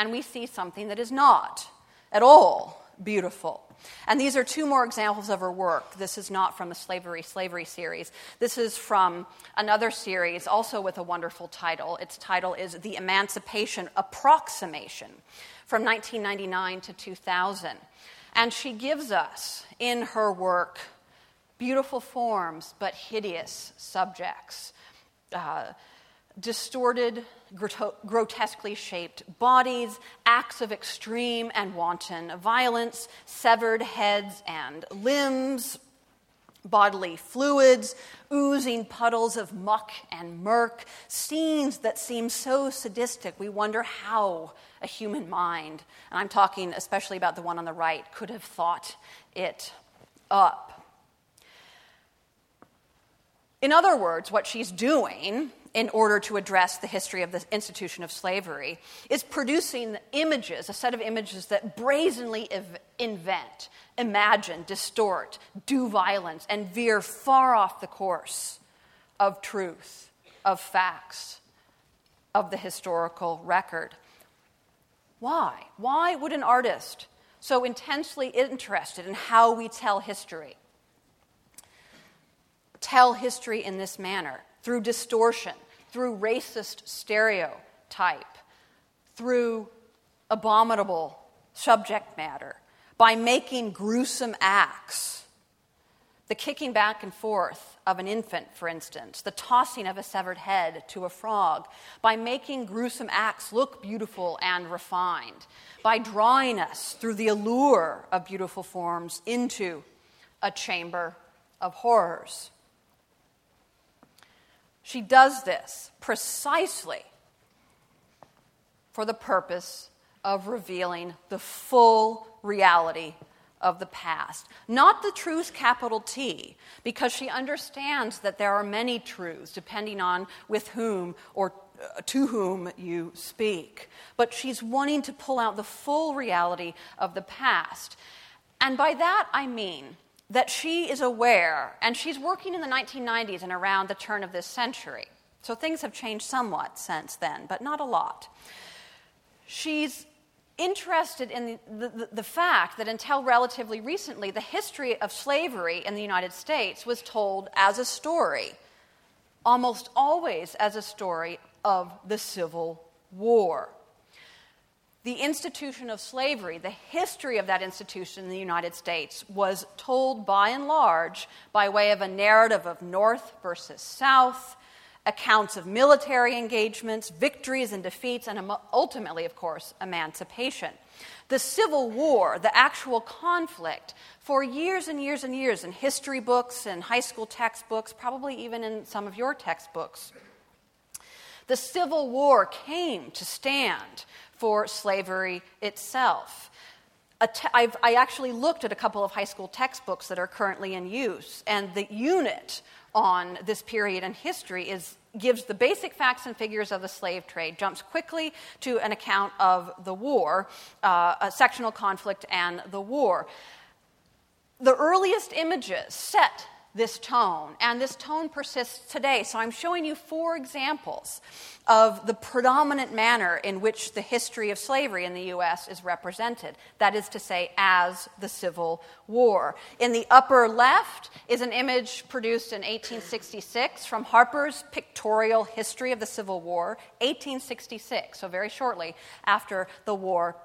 and we see something that is not at all beautiful. And these are two more examples of her work. This is not from the Slavery, Slavery series. This is from another series, also with a wonderful title. Its title is The Emancipation Approximation from 1999 to 2000. And she gives us in her work beautiful forms but hideous subjects. Uh, distorted, grotesquely shaped bodies, acts of extreme and wanton violence, severed heads and limbs, bodily fluids, oozing puddles of muck and murk, scenes that seem so sadistic we wonder how a human mind, and I'm talking especially about the one on the right, could have thought it up. In other words, what she's doing in order to address the history of the institution of slavery, is producing images, a set of images that brazenly invent, imagine, distort, do violence, and veer far off the course of truth, of facts, of the historical record. Why? Why would an artist so intensely interested in how we tell history tell history in this manner? Through distortion, through racist stereotype, through abominable subject matter, by making gruesome acts. The kicking back and forth of an infant, for instance, the tossing of a severed head to a frog, by making gruesome acts look beautiful and refined, by drawing us through the allure of beautiful forms into a chamber of horrors. She does this precisely for the purpose of revealing the full reality of the past. Not the truth, capital T, because she understands that there are many truths depending on with whom or uh, to whom you speak. But she's wanting to pull out the full reality of the past. And by that I mean that she is aware, and she's working in the 1990s and around the turn of this century. So things have changed somewhat since then, but not a lot. She's interested in the, the, the, fact that until relatively recently, the history of slavery in the United States was told as a story, almost always as a story of the Civil War the institution of slavery, the history of that institution in the United States, was told by and large by way of a narrative of North versus South, accounts of military engagements, victories and defeats, and um, ultimately, of course, emancipation. The Civil War, the actual conflict, for years and years and years in history books and high school textbooks, probably even in some of your textbooks, the Civil War came to stand for slavery itself. Te- i actually looked at a couple of high school textbooks that are currently in use, and the unit on this period in history is, gives the basic facts and figures of the slave trade, jumps quickly to an account of the war, uh, a sectional conflict, and the war. The earliest images set this tone, and this tone persists today. So I'm showing you four examples of the predominant manner in which the history of slavery in the U.S. is represented. That is to say, as the Civil War. In the upper left is an image produced in 1866 from Harper's Pictorial History of the Civil War, 1866, so very shortly after the war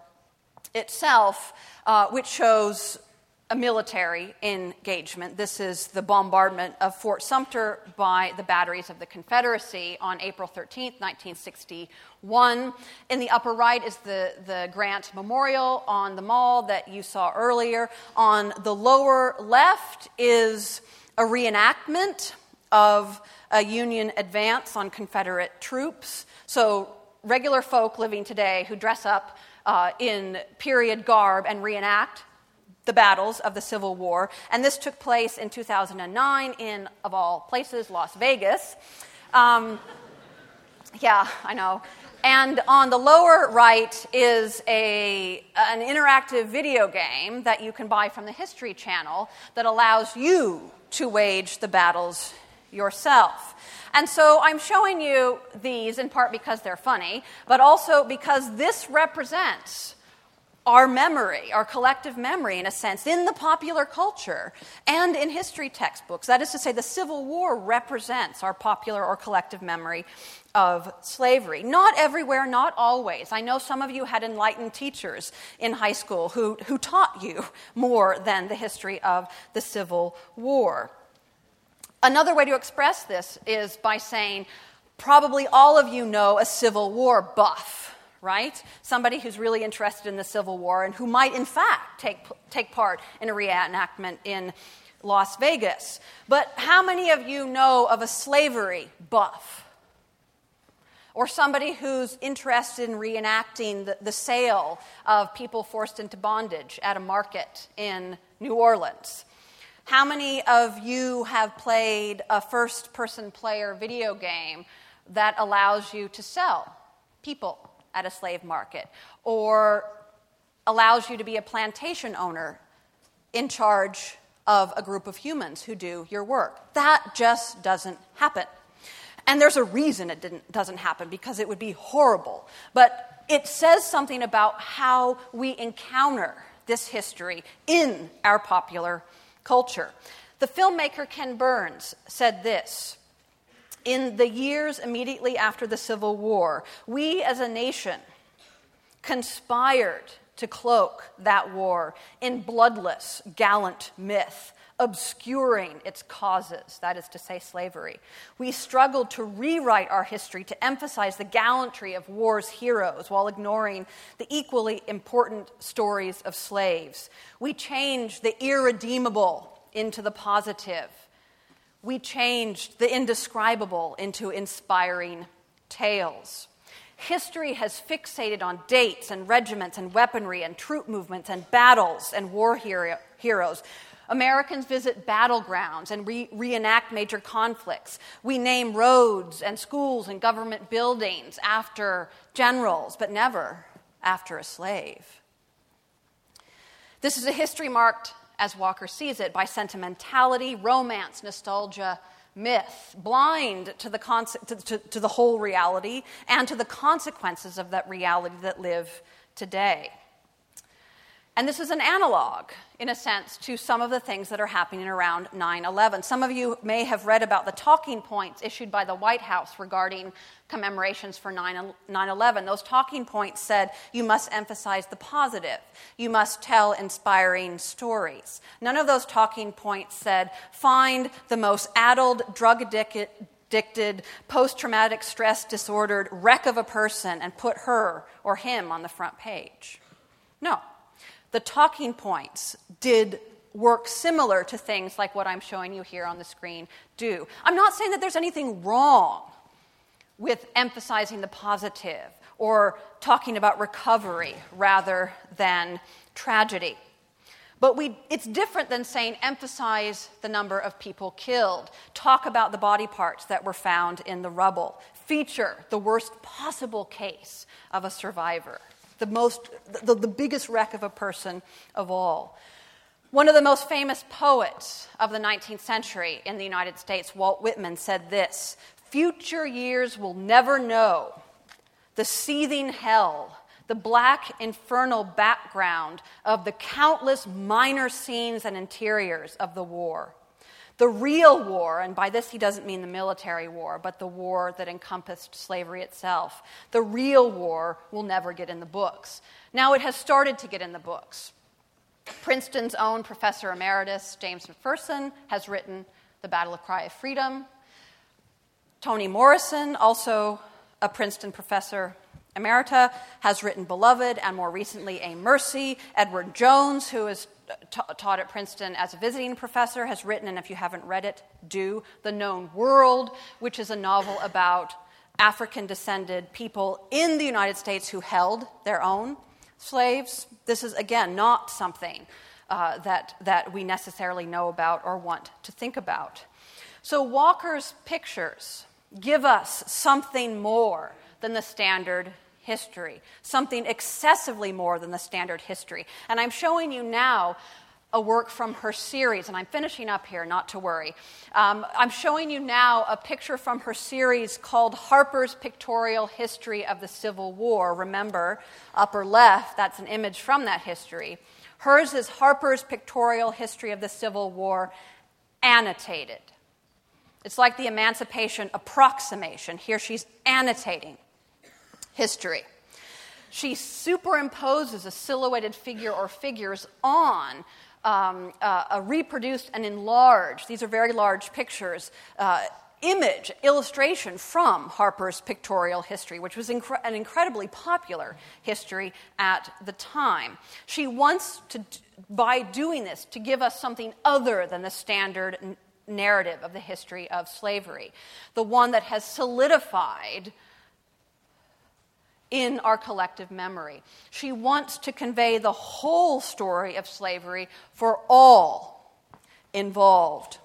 itself, uh, which shows a military engagement. This is the bombardment of Fort Sumter by the batteries of the Confederacy on April 13, 1961. In the upper right is the, the Grant Memorial on the mall that you saw earlier. On the lower left is a reenactment of a Union advance on Confederate troops. So regular folk living today who dress up uh, in period garb and reenact the battles of the Civil War. And this took place in 2009 in, of all places, Las Vegas. Um, yeah, I know. And on the lower right is a, an interactive video game that you can buy from the History Channel that allows you to wage the battles yourself. And so I'm showing you these in part because they're funny, but also because this represents our memory, our collective memory, in a sense, in the popular culture and in history textbooks. That is to say, the Civil War represents our popular or collective memory of slavery. Not everywhere, not always. I know some of you had enlightened teachers in high school who, who taught you more than the history of the Civil War. Another way to express this is by saying, probably all of you know a Civil War buff right? Somebody who's really interested in the Civil War and who might, in fact, take, take part in a reenactment in Las Vegas. But how many of you know of a slavery buff? Or somebody who's interested in reenacting the, the sale of people forced into bondage at a market in New Orleans? How many of you have played a first person player video game that allows you to sell people at a slave market, or allows you to be a plantation owner in charge of a group of humans who do your work. That just doesn't happen. And there's a reason it doesn't happen because it would be horrible. But it says something about how we encounter this history in our popular culture. The filmmaker Ken Burns said this in the years immediately after the Civil War, we as a nation conspired to cloak that war in bloodless, gallant myth, obscuring its causes, that is to say, slavery. We struggled to rewrite our history to emphasize the gallantry of war's heroes while ignoring the equally important stories of slaves. We changed the irredeemable into the positive we changed the indescribable into inspiring tales. History has fixated on dates and regiments and weaponry and troop movements and battles and war hero- heroes. Americans visit battlegrounds and re- reenact major conflicts. We name roads and schools and government buildings after generals, but never after a slave. This is a history marked as Walker sees it, by sentimentality, romance, nostalgia, myth, blind to the, conce- to, to, to the whole reality and to the consequences of that reality that live today. And this is an analog, in a sense, to some of the things that are happening around 9 11. Some of you may have read about the talking points issued by the White House regarding commemorations for 9 11. Those talking points said you must emphasize the positive, you must tell inspiring stories. None of those talking points said find the most addled, drug addicted, post traumatic stress disordered wreck of a person and put her or him on the front page. No the talking points did work similar to things like what I'm showing you here on the screen do. I'm not saying that there's anything wrong with emphasizing the positive or talking about recovery rather than tragedy. But we, it's different than saying emphasize the number of people killed, talk about the body parts that were found in the rubble, feature the worst possible case of a survivor the, most, the, the biggest wreck of a person of all. One of the most famous poets of the 19th century in the United States, Walt Whitman, said this Future years will never know the seething hell, the black infernal background of the countless minor scenes and interiors of the war. The real war, and by this he doesn't mean the military war, but the war that encompassed slavery itself, the real war will never get in the books. Now it has started to get in the books. Princeton's own professor emeritus, James McPherson, has written The Battle of Cry of Freedom. Toni Morrison, also a Princeton professor, Emerita has written Beloved and more recently A Mercy. Edward Jones, who is ta- taught at Princeton as a visiting professor, has written, and if you haven't read it, do The Known World, which is a novel about African descended people in the United States who held their own slaves. This is, again, not something uh, that, that we necessarily know about or want to think about. So, Walker's pictures give us something more than the standard history, something excessively more than the standard history. And I'm showing you now a work from her series, and I'm finishing up here, not to worry. Um, I'm showing you now a picture from her series called Harper's Pictorial History of the Civil War. Remember, upper left, that's an image from that history. Hers is Harper's Pictorial History of the Civil War, annotated. It's like the Emancipation approximation. Here she's annotating history. She superimposes a silhouetted figure or figures on um, uh, reproduced and enlarged, these are very large pictures, uh, image, illustration from Harper's pictorial history, which was incre- an incredibly popular history at the time. She wants to, by doing this, to give us something other than the standard narrative of the history of slavery, the one that has solidified in our collective memory. She wants to convey the whole story of slavery for all involved.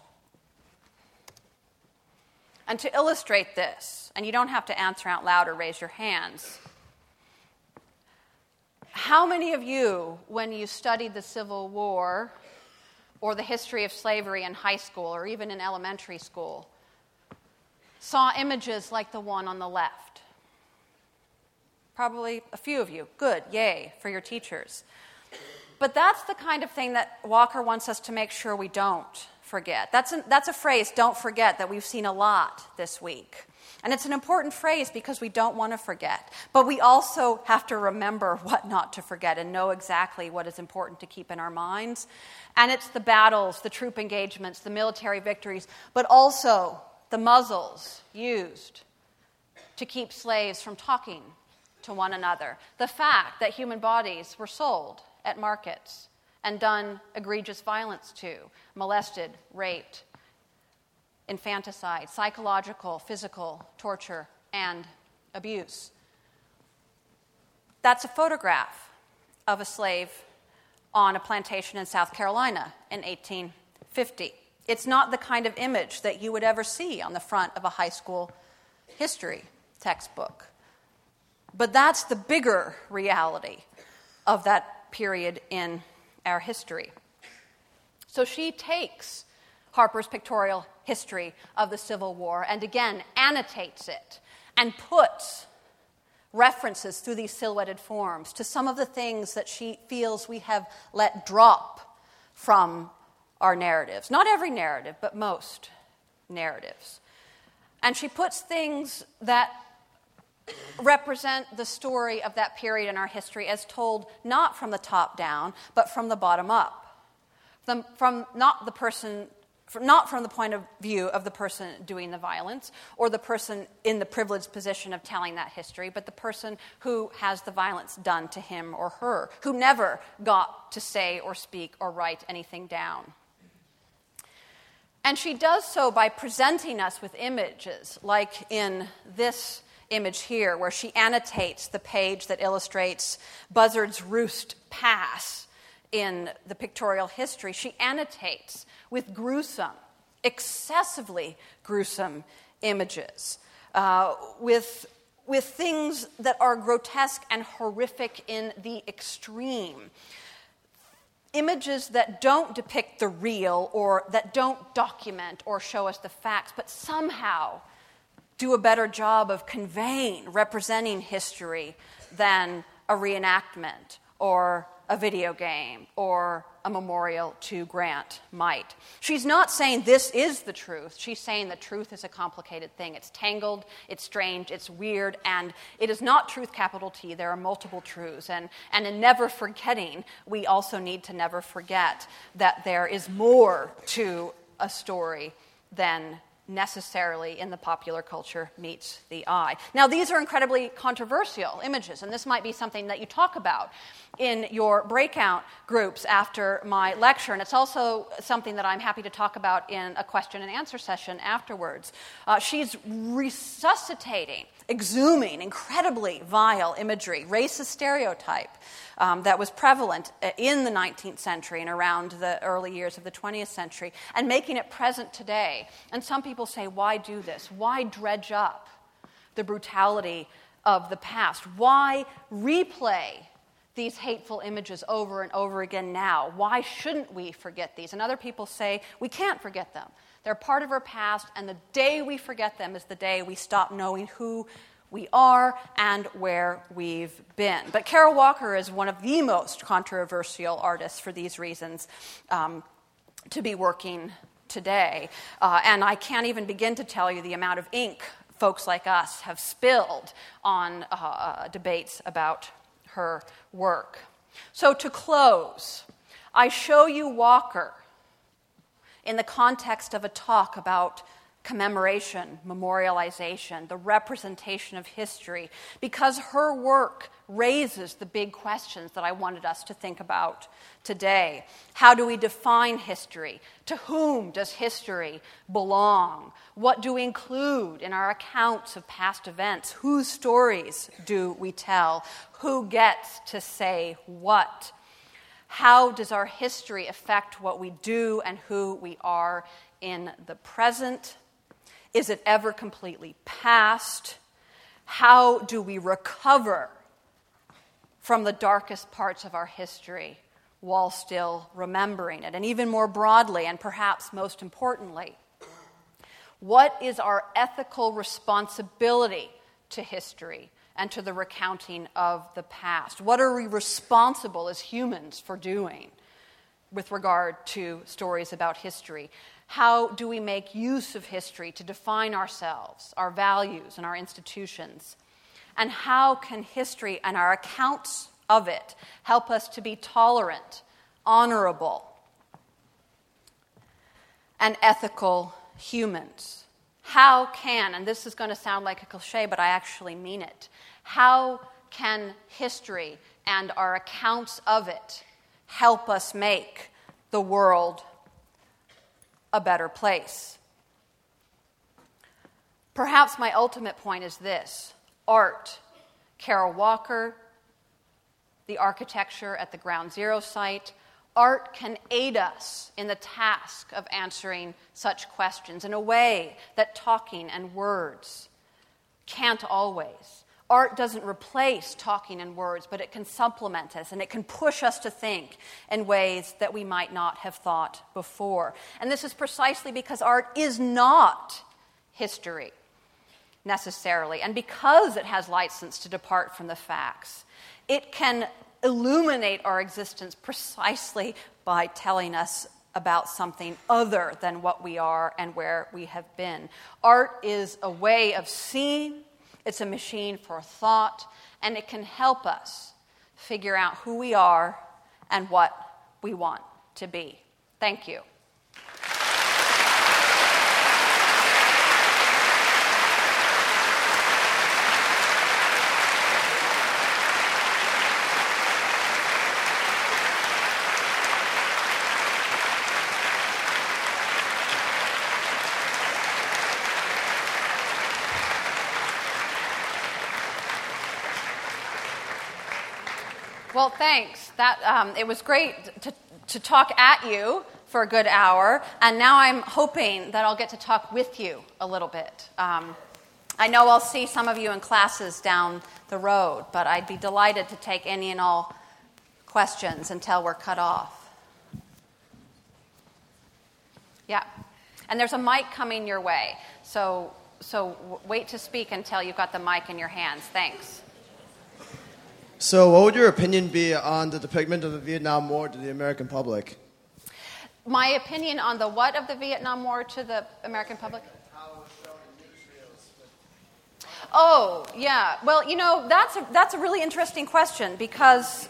And to illustrate this, and you don't have to answer out loud or raise your hands, how many of you, when you studied the Civil War or the history of slavery in high school or even in elementary school, saw images like the one on the left? Probably a few of you. Good, yay, for your teachers. But that's the kind of thing that Walker wants us to make sure we don't forget. That's, a that's a phrase, don't forget, that we've seen a lot this week. And it's an important phrase because we don't want to forget. But we also have to remember what not to forget and know exactly what is important to keep in our minds. And it's the battles, the troop engagements, the military victories, but also the muzzles used to keep slaves from talking to one another. The fact that human bodies were sold at markets and done egregious violence to, molested, raped, infanticide, psychological, physical torture, and abuse. That's a photograph of a slave on a plantation in South Carolina in 1850. It's not the kind of image that you would ever see on the front of a high school history textbook. But that's the bigger reality of that period in our history. So she takes Harper's pictorial history of the Civil War and again annotates it and puts references through these silhouetted forms to some of the things that she feels we have let drop from our narratives. Not every narrative, but most narratives. And she puts things that represent the story of that period in our history as told not from the top down, but from the bottom up. From, from not the person from, not from the point of view of the person doing the violence or the person in the privileged position of telling that history, but the person who has the violence done to him or her, who never got to say or speak or write anything down. And she does so by presenting us with images, like in this image here, where she annotates the page that illustrates Buzzard's Roost Pass in the pictorial history. She annotates with gruesome, excessively gruesome images, uh, with, with things that are grotesque and horrific in the extreme. Images that don't depict the real or that don't document or show us the facts, but somehow do a better job of conveying, representing history than a reenactment or a video game or a memorial to Grant might. She's not saying this is the truth. She's saying the truth is a complicated thing. It's tangled, it's strange, it's weird, and it is not truth, capital T. There are multiple truths. And, and in never forgetting, we also need to never forget that there is more to a story than necessarily in the popular culture meets the eye. Now, these are incredibly controversial images, and this might be something that you talk about in your breakout groups after my lecture, and it's also something that I'm happy to talk about in a question and answer session afterwards. Uh, she's resuscitating exhuming incredibly vile imagery, racist stereotype um, that was prevalent uh, in the 19th century and around the early years of the 20th century, and making it present today. And some people say, why do this? Why dredge up the brutality of the past? Why replay these hateful images over and over again now? Why shouldn't we forget these? And other people say, we can't forget them. They're part of our past, and the day we forget them is the day we stop knowing who we are and where we've been. But Kara Walker is one of the most controversial artists for these reasons um, to be working today. Uh, and I can't even begin to tell you the amount of ink folks like us have spilled on uh, debates about her work. So, to close, I show you Walker in the context of a talk about commemoration, memorialization, the representation of history, because her work raises the big questions that I wanted us to think about today. How do we define history? To whom does history belong? What do we include in our accounts of past events? Whose stories do we tell? Who gets to say what? How does our history affect what we do and who we are in the present? Is it ever completely past? How do we recover from the darkest parts of our history while still remembering it? And even more broadly, and perhaps most importantly, what is our ethical responsibility to history and to the recounting of the past? What are we responsible as humans for doing with regard to stories about history? How do we make use of history to define ourselves, our values, and our institutions? And how can history and our accounts of it help us to be tolerant, honorable, and ethical humans? How can, and this is going to sound like a cliche, but I actually mean it, how can history and our accounts of it help us make the world a better place. Perhaps my ultimate point is this art. Kara Walker, the architecture at the Ground Zero site, art can aid us in the task of answering such questions in a way that talking and words can't always. Art doesn't replace talking and words, but it can supplement us and it can push us to think in ways that we might not have thought before. And this is precisely because art is not history necessarily. And because it has license to depart from the facts, it can illuminate our existence precisely by telling us about something other than what we are and where we have been. Art is a way of seeing it's a machine for thought, and it can help us figure out who we are and what we want to be. Thank you. Well, thanks. That, um, it was great to, to talk at you for a good hour, and now I'm hoping that I'll get to talk with you a little bit. Um, I know I'll see some of you in classes down the road, but I'd be delighted to take any and all questions until we're cut off. Yeah. And there's a mic coming your way, so, so wait to speak until you've got the mic in your hands. Thanks. So, what would your opinion be on the depiction of the Vietnam War to the American public? My opinion on the what of the Vietnam War to the American public? Oh, yeah. Well, you know, that's a, that's a really interesting question because,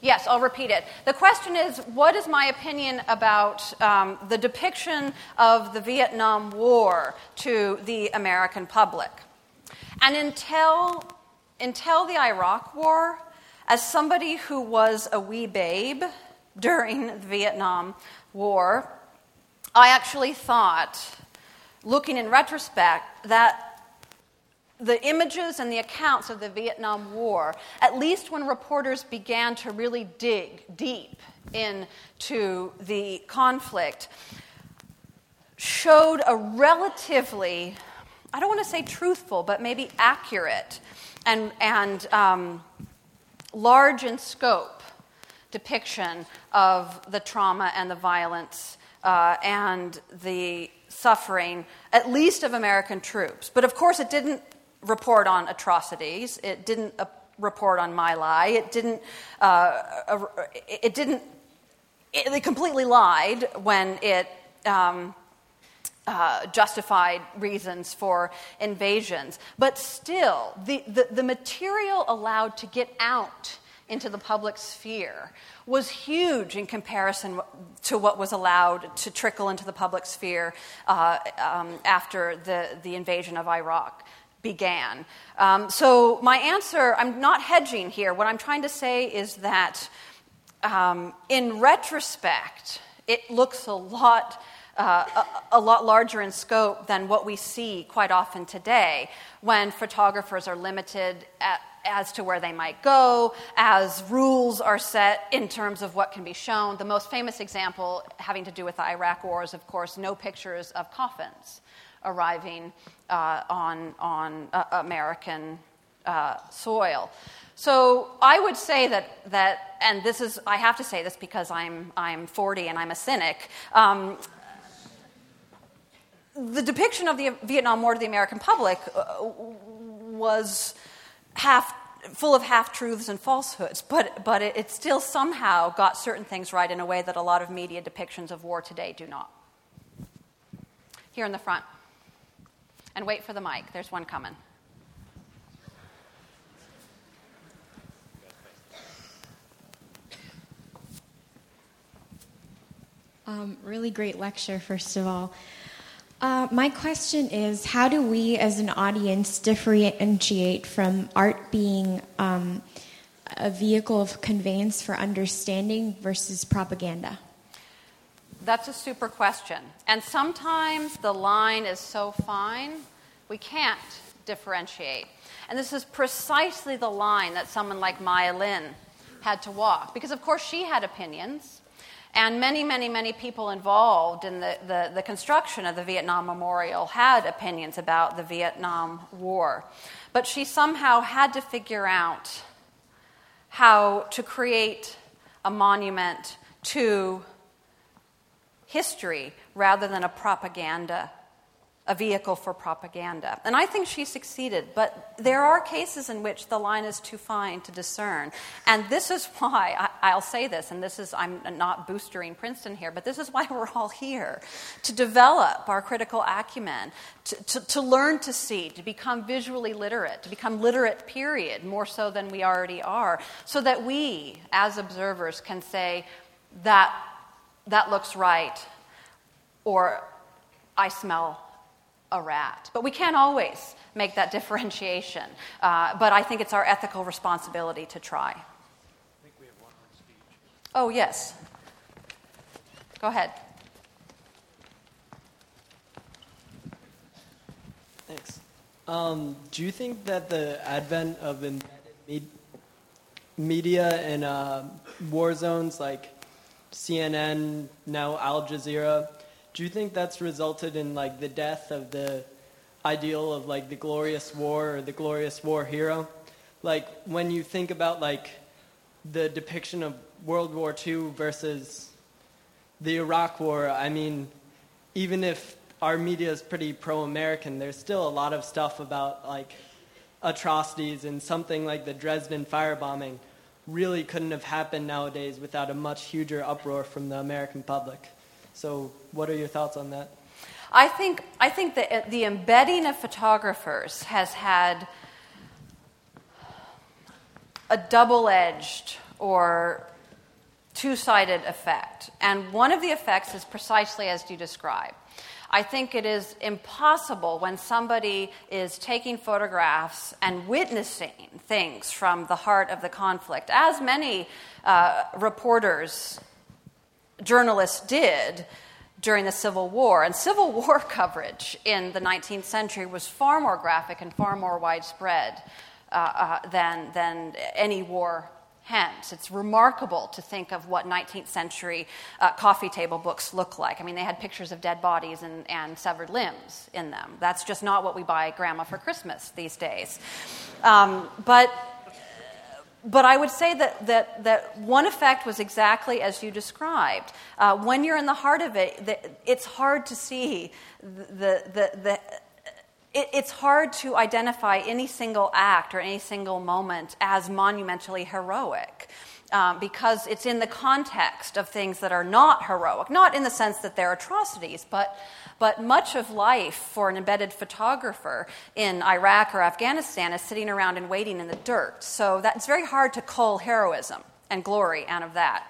yes, I'll repeat it. The question is what is my opinion about um, the depiction of the Vietnam War to the American public? And until until the Iraq War, as somebody who was a wee babe during the Vietnam War, I actually thought, looking in retrospect, that the images and the accounts of the Vietnam War, at least when reporters began to really dig deep into the conflict, showed a relatively, I don't want to say truthful, but maybe accurate and, and um, large in scope depiction of the trauma and the violence uh, and the suffering, at least of American troops. But of course, it didn't report on atrocities. It didn't uh, report on My Lai. It didn't. Uh, it didn't. It, completely lied when it. Um, uh, justified reasons for invasions. But still, the, the, the material allowed to get out into the public sphere was huge in comparison to what was allowed to trickle into the public sphere uh, um, after the, the invasion of Iraq began. Um, so, my answer I'm not hedging here. What I'm trying to say is that um, in retrospect, it looks a lot. Uh, a, a, lot larger in scope than what we see quite often today when photographers are limited at, as to where they might go, as rules are set in terms of what can be shown. The most famous example having to do with the Iraq War is, of course, no pictures of coffins arriving uh, on, on uh, American uh, soil. So I would say that, that, and this is, I have to say this because I'm, I'm 40 and I'm a cynic. Um, the depiction of the Vietnam War to the American public uh, was half full of half truths and falsehoods, but, but it, it, still somehow got certain things right in a way that a lot of media depictions of war today do not. Here in the front. And wait for the mic, there's one coming. Um, really great lecture, first of all. Uh, my question is how do we as an audience differentiate from art being um, a vehicle of conveyance for understanding versus propaganda? That's a super question. And sometimes the line is so fine, we can't differentiate. And this is precisely the line that someone like Maya Lin had to walk. Because, of course, she had opinions. And many, many, many people involved in the, the, the, construction of the Vietnam Memorial had opinions about the Vietnam War. But she somehow had to figure out how to create a monument to history rather than a propaganda a vehicle for propaganda. And I think she succeeded, but there are cases in which the line is too fine to discern. And this is why, I, will say this, and this is, I'm not boostering Princeton here, but this is why we're all here to develop our critical acumen, to, to, to learn to see, to become visually literate, to become literate, period, more so than we already are, so that we, as observers, can say, that, that looks right, or I smell a rat. But we can't always make that differentiation. Uh, but I think it's our ethical responsibility to try. I think we have one more speech. Oh, yes. Go ahead. Thanks. Um, do you think that the advent of embedded media in uh, war zones like CNN, now Al Jazeera, do you think that's resulted in like the death of the ideal of like the glorious war or the glorious war hero? Like when you think about like the depiction of World War II versus the Iraq War, I mean, even if our media is pretty pro-American, there's still a lot of stuff about like atrocities and something like the Dresden firebombing really couldn't have happened nowadays without a much huger uproar from the American public. So, what are your thoughts on that? I think, I think that the embedding of photographers has had a double edged or two sided effect. And one of the effects is precisely as you describe. I think it is impossible when somebody is taking photographs and witnessing things from the heart of the conflict, as many uh, reporters journalists did during the Civil War. And Civil War coverage in the 19th century was far more graphic and far more widespread uh, uh, than, than any war hence. It's remarkable to think of what 19th century uh, coffee table books look like. I mean, they had pictures of dead bodies and, and, severed limbs in them. That's just not what we buy grandma for Christmas these days. Um, but but I would say that, that, that one effect was exactly as you described. Uh, when you're in the heart of it, the, it's hard to see the, the, the, it, it's hard to identify any single act or any single moment as monumentally heroic. Um, because it's in the context of things that are not heroic, not in the sense that they're atrocities, but, but much of life for an embedded photographer in Iraq or Afghanistan is sitting around and waiting in the dirt. So that's very hard to cull heroism and glory out of that.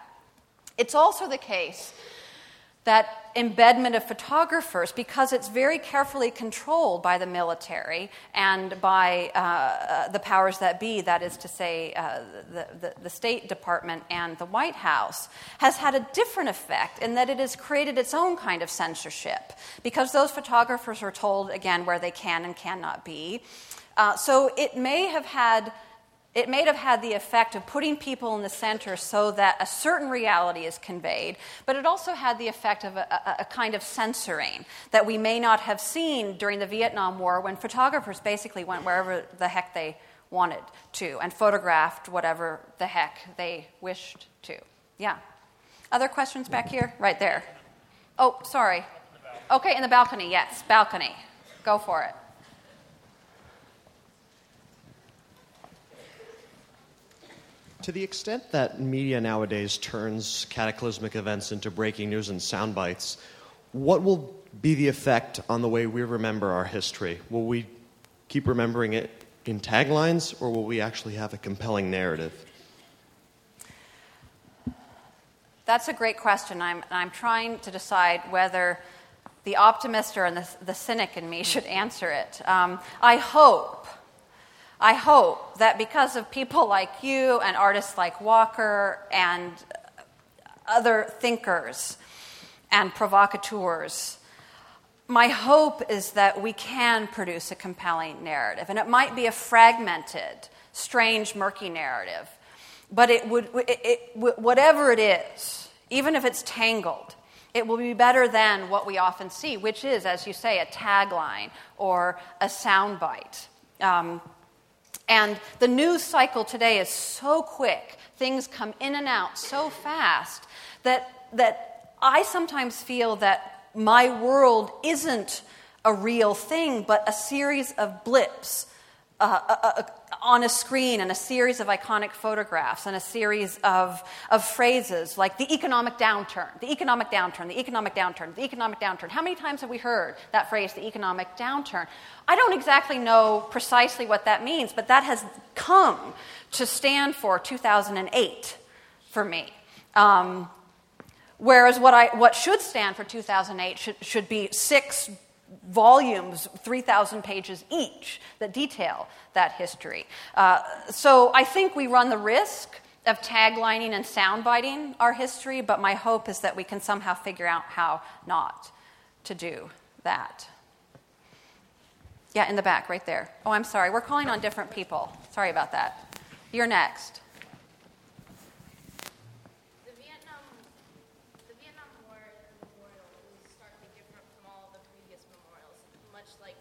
It's also the case that embedment of photographers because it's very carefully controlled by the military and by uh, the powers that be, that is to say, uh, the, the, the, State Department and the White House, has had a different effect in that it has created its own kind of censorship because those photographers are told, again, where they can and cannot be. Uh, so it may have had it may have had the effect of putting people in the center so that a certain reality is conveyed, but it also had the effect of a, a, a, kind of censoring that we may not have seen during the Vietnam War when photographers basically went wherever the heck they wanted to and photographed whatever the heck they wished to. Yeah. Other questions back here? Right there. Oh, sorry. Okay, in the balcony, yes, balcony. Go for it. To the extent that media nowadays turns cataclysmic events into breaking news and sound bites, what will be the effect on the way we remember our history? Will we keep remembering it in taglines, or will we actually have a compelling narrative? That's a great question. I'm, I'm trying to decide whether the optimist or the, the cynic in me should answer it. Um, I hope I hope that because of people like you and artists like Walker and other thinkers and provocateurs, my hope is that we can produce a compelling narrative. And it might be a fragmented, strange, murky narrative. But it would, it, it, whatever it is, even if it's tangled, it will be better than what we often see, which is, as you say, a tagline or a soundbite. Um, and the news cycle today is so quick, things come in and out so fast that, that I sometimes feel that my world isn't a real thing, but a series of blips uh, on a screen and a series of iconic photographs and a series of, of phrases like the economic downturn, the economic downturn, the economic downturn, the economic downturn. How many times have we heard that phrase, the economic downturn? I don't exactly know precisely what that means, but that has come to stand for 2008 for me. Um, whereas what, I, what should stand for 2008 should, should be six volumes, 3,000 pages each, that detail that history. Uh, so I think we run the risk of taglining and soundbiting our history, but my hope is that we can somehow figure out how not to do that. Yeah, in the back, right there. Oh, I'm sorry. We're calling on different people. Sorry about that. You're next.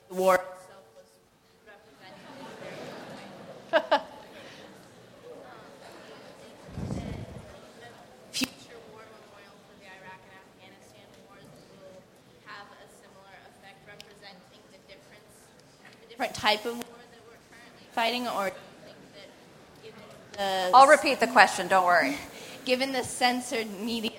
The war itself was represented future war memorial for the Iraq and Afghanistan wars will have a similar effect representing the difference, the different type of war that we're currently fighting, or the I'll repeat the question, don't worry. Given the censored media,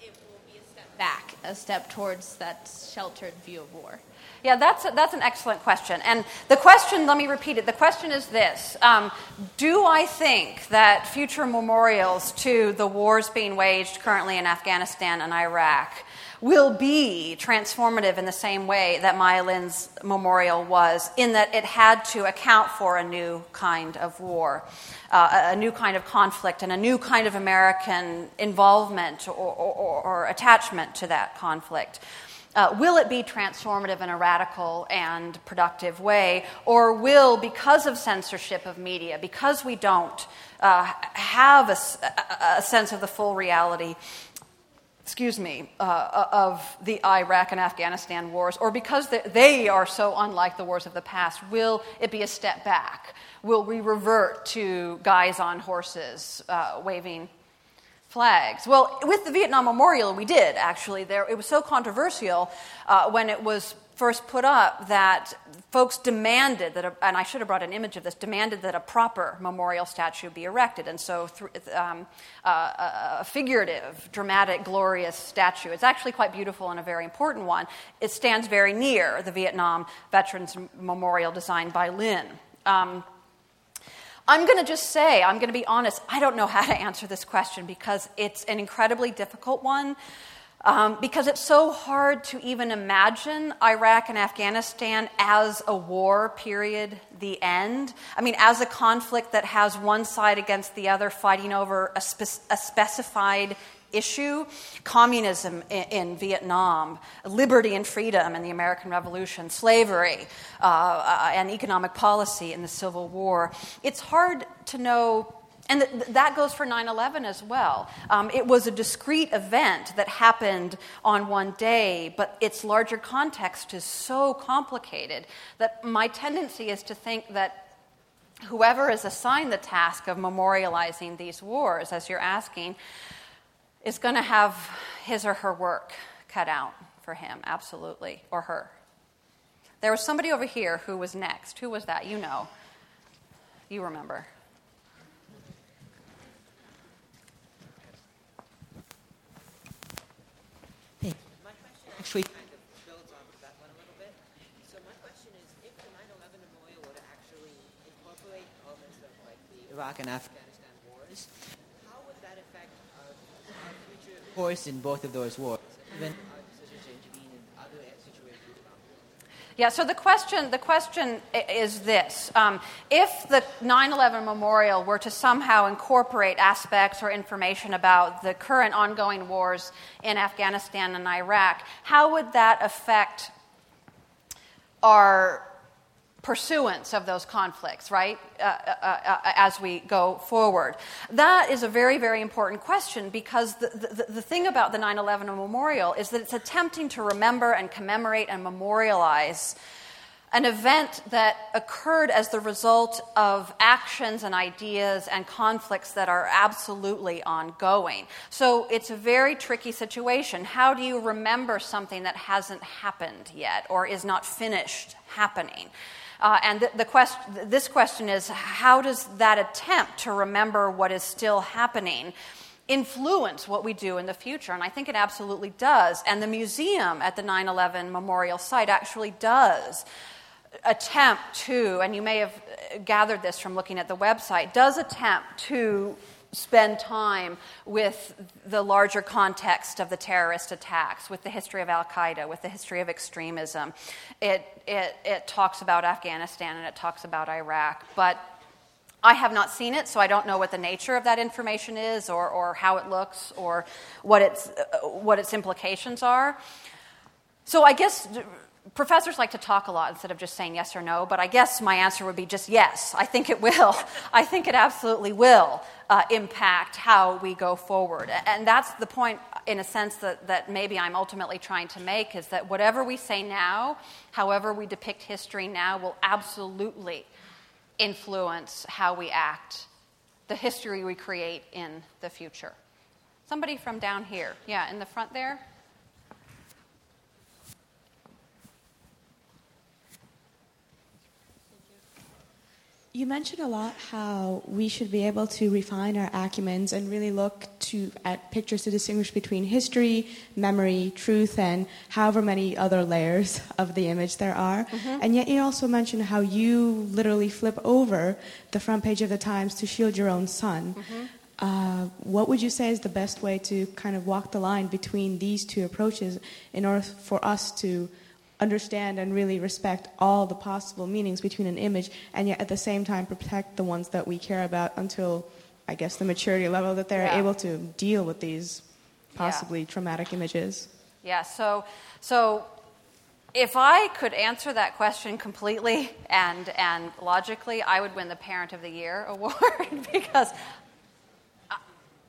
it will be a step back, a step towards that sheltered view of war. Yeah, that's, that's an excellent question. And the question, let me repeat it the question is this um, Do I think that future memorials to the wars being waged currently in Afghanistan and Iraq will be transformative in the same way that Maya memorial was, in that it had to account for a new kind of war, uh, a new kind of conflict, and a new kind of American involvement or, or, or attachment to that conflict. Uh, will it be transformative in a radical and productive way? Or will, because of censorship of media, because we don't uh, have a, a, sense of the full reality, excuse me, uh, of the Iraq and Afghanistan wars, or because they are so unlike the wars of the past, will it be a step back? Will we revert to guys on horses uh, waving flags. Well, with the Vietnam Memorial, we did actually. There, it was so controversial uh, when it was first put up that folks demanded that, a, and I should have brought an image of this, demanded that a proper memorial statue be erected. And so, th- um, uh, a figurative, dramatic, glorious statue. It's actually quite beautiful and a very important one. It stands very near the Vietnam Veterans Memorial designed by Lin. Um, I'm going to just say, I'm going to be honest, I don't know how to answer this question because it's an incredibly difficult one. Um, because it's so hard to even imagine Iraq and Afghanistan as a war, period, the end. I mean, as a conflict that has one side against the other fighting over a, spe- a specified issue communism in, in, Vietnam, liberty and freedom in the American Revolution, slavery, uh, uh, and economic policy in the Civil War. It's hard to know. And th- that goes for 9 11 as well. Um, it was a discrete event that happened on one day, but its larger context is so complicated that my tendency is to think that whoever is assigned the task of memorializing these wars, as you're asking, is going to have his or her work cut out for him, absolutely, or her. There was somebody over here who was next. Who was that? You know. You remember. Hey. My question actually kind of builds on that one a little bit. So my question is, if the 9/11 memorial were to actually incorporate elements of like the Iraq and Afghanistan wars, course in both of those wars, even Yeah, so the question, the question is this. Um, if the 9 11 memorial were to somehow incorporate aspects or information about the current ongoing wars in Afghanistan and Iraq, how would that affect our pursuance of those conflicts, right, uh, uh, uh, uh as we go forward? That is a very, very important question because the, the, the thing about the 9 11 memorial is that it's attempting to remember and commemorate and memorialize an event that occurred as the result of actions and ideas and conflicts that are absolutely ongoing. So it's a very tricky situation. How do you remember something that hasn't happened yet or is not finished happening? Uh, and the, the quest, this question is how does that attempt to remember what is still happening influence what we do in the future? And I think it absolutely does. And the museum at the 9 11 memorial site actually does attempt to, and you may have gathered this from looking at the website, does attempt to spend time with the larger context of the terrorist attacks, with the history of Al Qaeda, with the history of extremism. It, it, it talks about Afghanistan and it talks about Iraq. But I have not seen it, so I don't know what the nature of that information is or, or how it looks or what its, what its implications are. So I guess professors like to talk a lot instead of just saying yes or no, but I guess my answer would be just yes. I think it will. I think it absolutely will uh, impact how we go forward. And that's the point, in a sense, that, that maybe I'm ultimately trying to make is that whatever we say now, however we depict history now, will absolutely influence how we act, the history we create in the future. Somebody from down here. Yeah, in the front there. You mentioned a lot how we should be able to refine our acumens and really look to at pictures to distinguish between history, memory, truth, and however many other layers of the image there are. Mhm. And yet you also mentioned how you literally flip over the front page of the Times to shield your own son. Mhm. Uh, what would you say is the best way to kind of walk the line between these two approaches in order for us to understand and really respect all the possible meanings between an image and yet at the same time protect the ones that we care about until I guess the maturity level that they're Yeah. able to deal with these possibly traumatic images? Yeah, so, so if I could answer that question completely and, and logically, I would win the Parent of the Year award because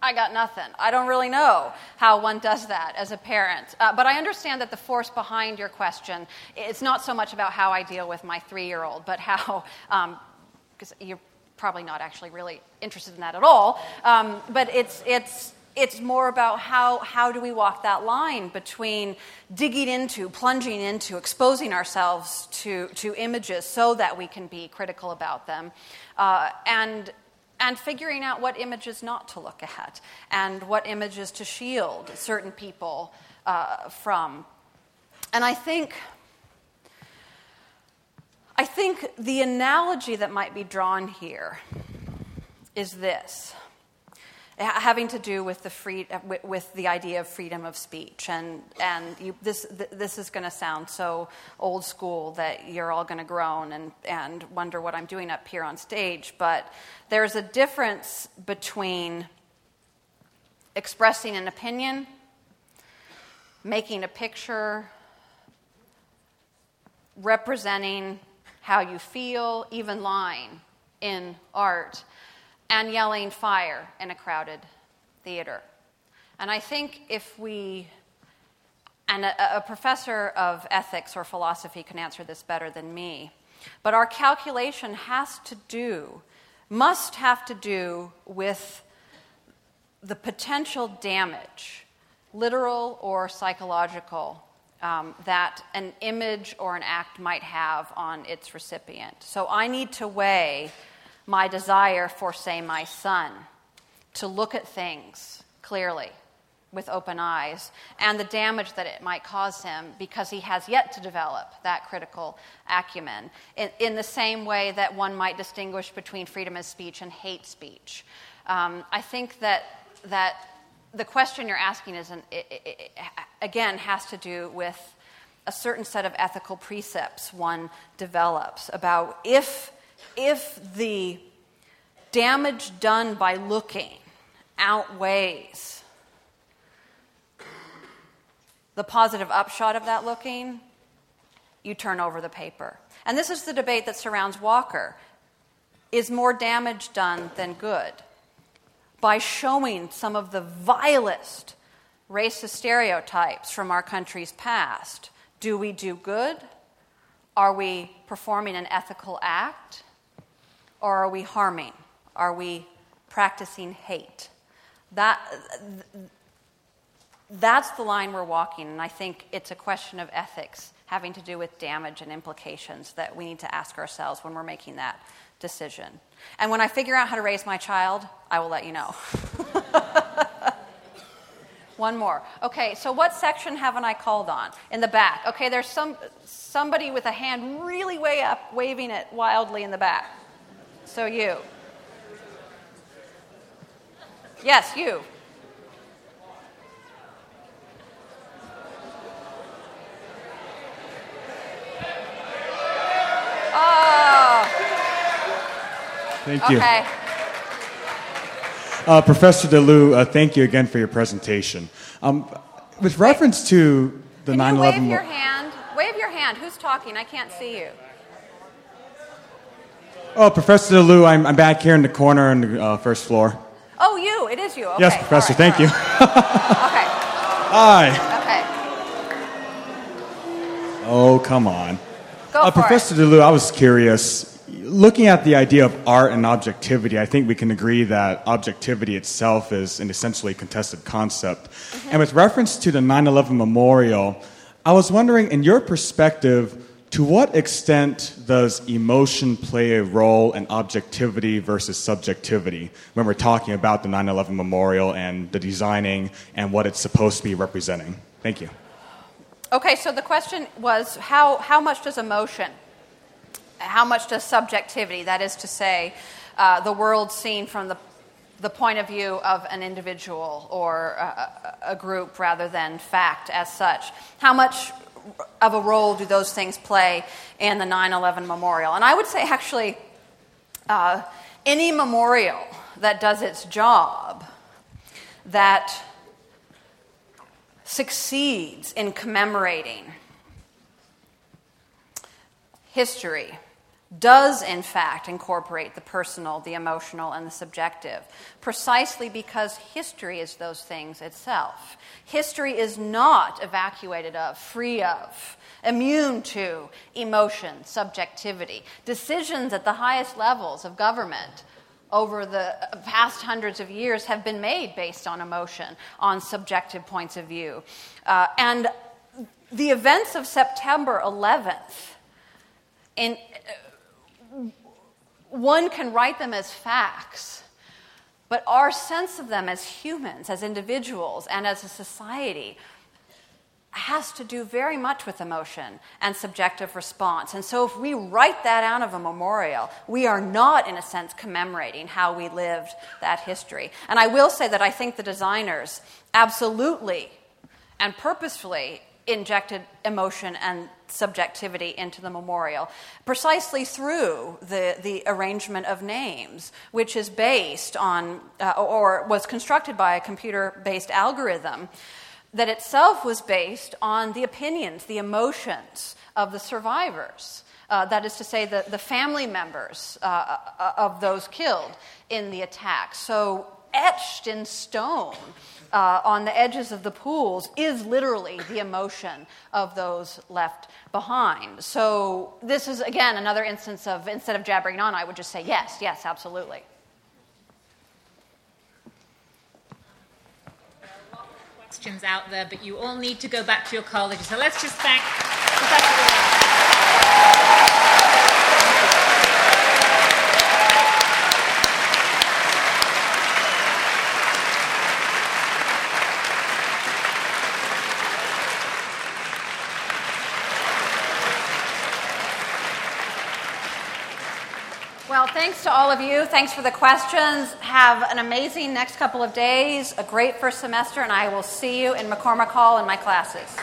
I, got nothing. I don't really know how one does that as a parent. Uh, but I understand that the force behind your question, it's not so much about how I deal with my three year old, but how, because you're probably not actually really interested in that at all. Um, but it's, it's, it's more about how, how do we walk that line between digging into, plunging into, exposing ourselves to, to images so that we can be critical about them, uh, and, and figuring out what images not to look at and what images to shield certain people uh, from. And I think I think the analogy that might be drawn here is this having to do with the, free, uh, with, with the idea of freedom of speech. And, and you, this, th- this is going to sound so old school that you're all going to groan and, and wonder what I'm doing up here on stage. But there's a difference between expressing an opinion, making a picture, representing how you feel, even lying in art, and yelling fire in a crowded theater. And I think if we, and a, a professor of ethics or philosophy can answer this better than me, but our calculation has to do, must have to do with the potential damage, literal or psychological, um, that an image or an act might have on its recipient. So I need to weigh my desire for, say, my son to look at things clearly with open eyes and the damage that it might cause him because he has yet to develop that critical acumen in, in the same way that one might distinguish between freedom of speech and hate speech. Um, I think that, that the question you're asking is, an, it, it, it, again, has to do with a certain set of ethical precepts one develops about if, if the damage done by looking outweighs the positive upshot of that looking, you turn over the paper. And this is the debate that surrounds Walker. Is more damage done than good? By showing some of the vilest racist stereotypes from our country's past, do we do good? Are we performing an ethical act? Or are we harming? Are we practicing hate? That, that's the line we're walking, and I think it's a question of ethics having to do with damage and implications that we need to ask ourselves when we're making that decision. And when I figure out how to raise my child, I will let you know. One more. Okay, so what section haven't I called on? In the back. Okay, there's some somebody with a hand really way up, waving it wildly in the back. So you. Yes, you. Oh, Thank you. okay. Uh, Professor DeLue, uh, thank you again for your presentation. Um, with reference to the Can 9 you wave 11 your hand? Wave your hand. Who's talking? I can't see you. Oh, Professor DeLue, I'm, I'm back here in the corner on the uh, first floor. Oh, you. It is you. Okay. yes, Professor, right, thank you. all right. Hi. Okay. Okay. Oh, come on. Go Uh, for Professor DeLue, I was curious. Looking at the idea of art and objectivity, I think we can agree that objectivity itself is an essentially contested concept. And with reference to the 9 11 memorial, I was wondering, in your perspective, to what extent does emotion play a role in objectivity versus subjectivity when we're talking about the 9 11 memorial and the designing and what it's supposed to be representing? Thank you. Okay, so the question was how, how much does emotion, how much does subjectivity, that is to say, uh, the world seen from the, the point of view of an individual or a, a group rather than fact as such, how much of a role do those things play in the 9 11 memorial? And I would say, actually, uh, any memorial that does its job, that succeeds in commemorating history, does in fact incorporate the personal, the emotional, and the subjective, precisely because history is those things itself. History is not evacuated of, free of, immune to emotion, subjectivity. Decisions at the highest levels of government over the past hundreds of years have been made based on emotion, on subjective points of view. Uh, and the events of September 11th, in, one can write them as facts, but our sense of them as humans, as individuals, and as a society has to do very much with emotion and subjective response. And so, if we write that out of a memorial, we are not, in a sense, commemorating how we lived that history. And I will say that I think the designers absolutely and purposefully injected emotion and subjectivity into the memorial, precisely through the, the arrangement of names, which is based on, uh, or was constructed by a computer based algorithm that itself was based on the opinions, the emotions of the survivors. Uh, that is to say, the, the family members uh, uh of those killed in the attack. So, etched in stone uh, on the edges of the pools is literally the emotion of those left behind. So, this is again another instance of instead of jabbering on, I would just say yes, yes, absolutely. Questions out there, but you all need to go back to your colleges. So let's just thank thanks to all of you. Thanks for the questions. Have an amazing next couple of days, a great first semester, and I will see you in McCormick Hall in my classes.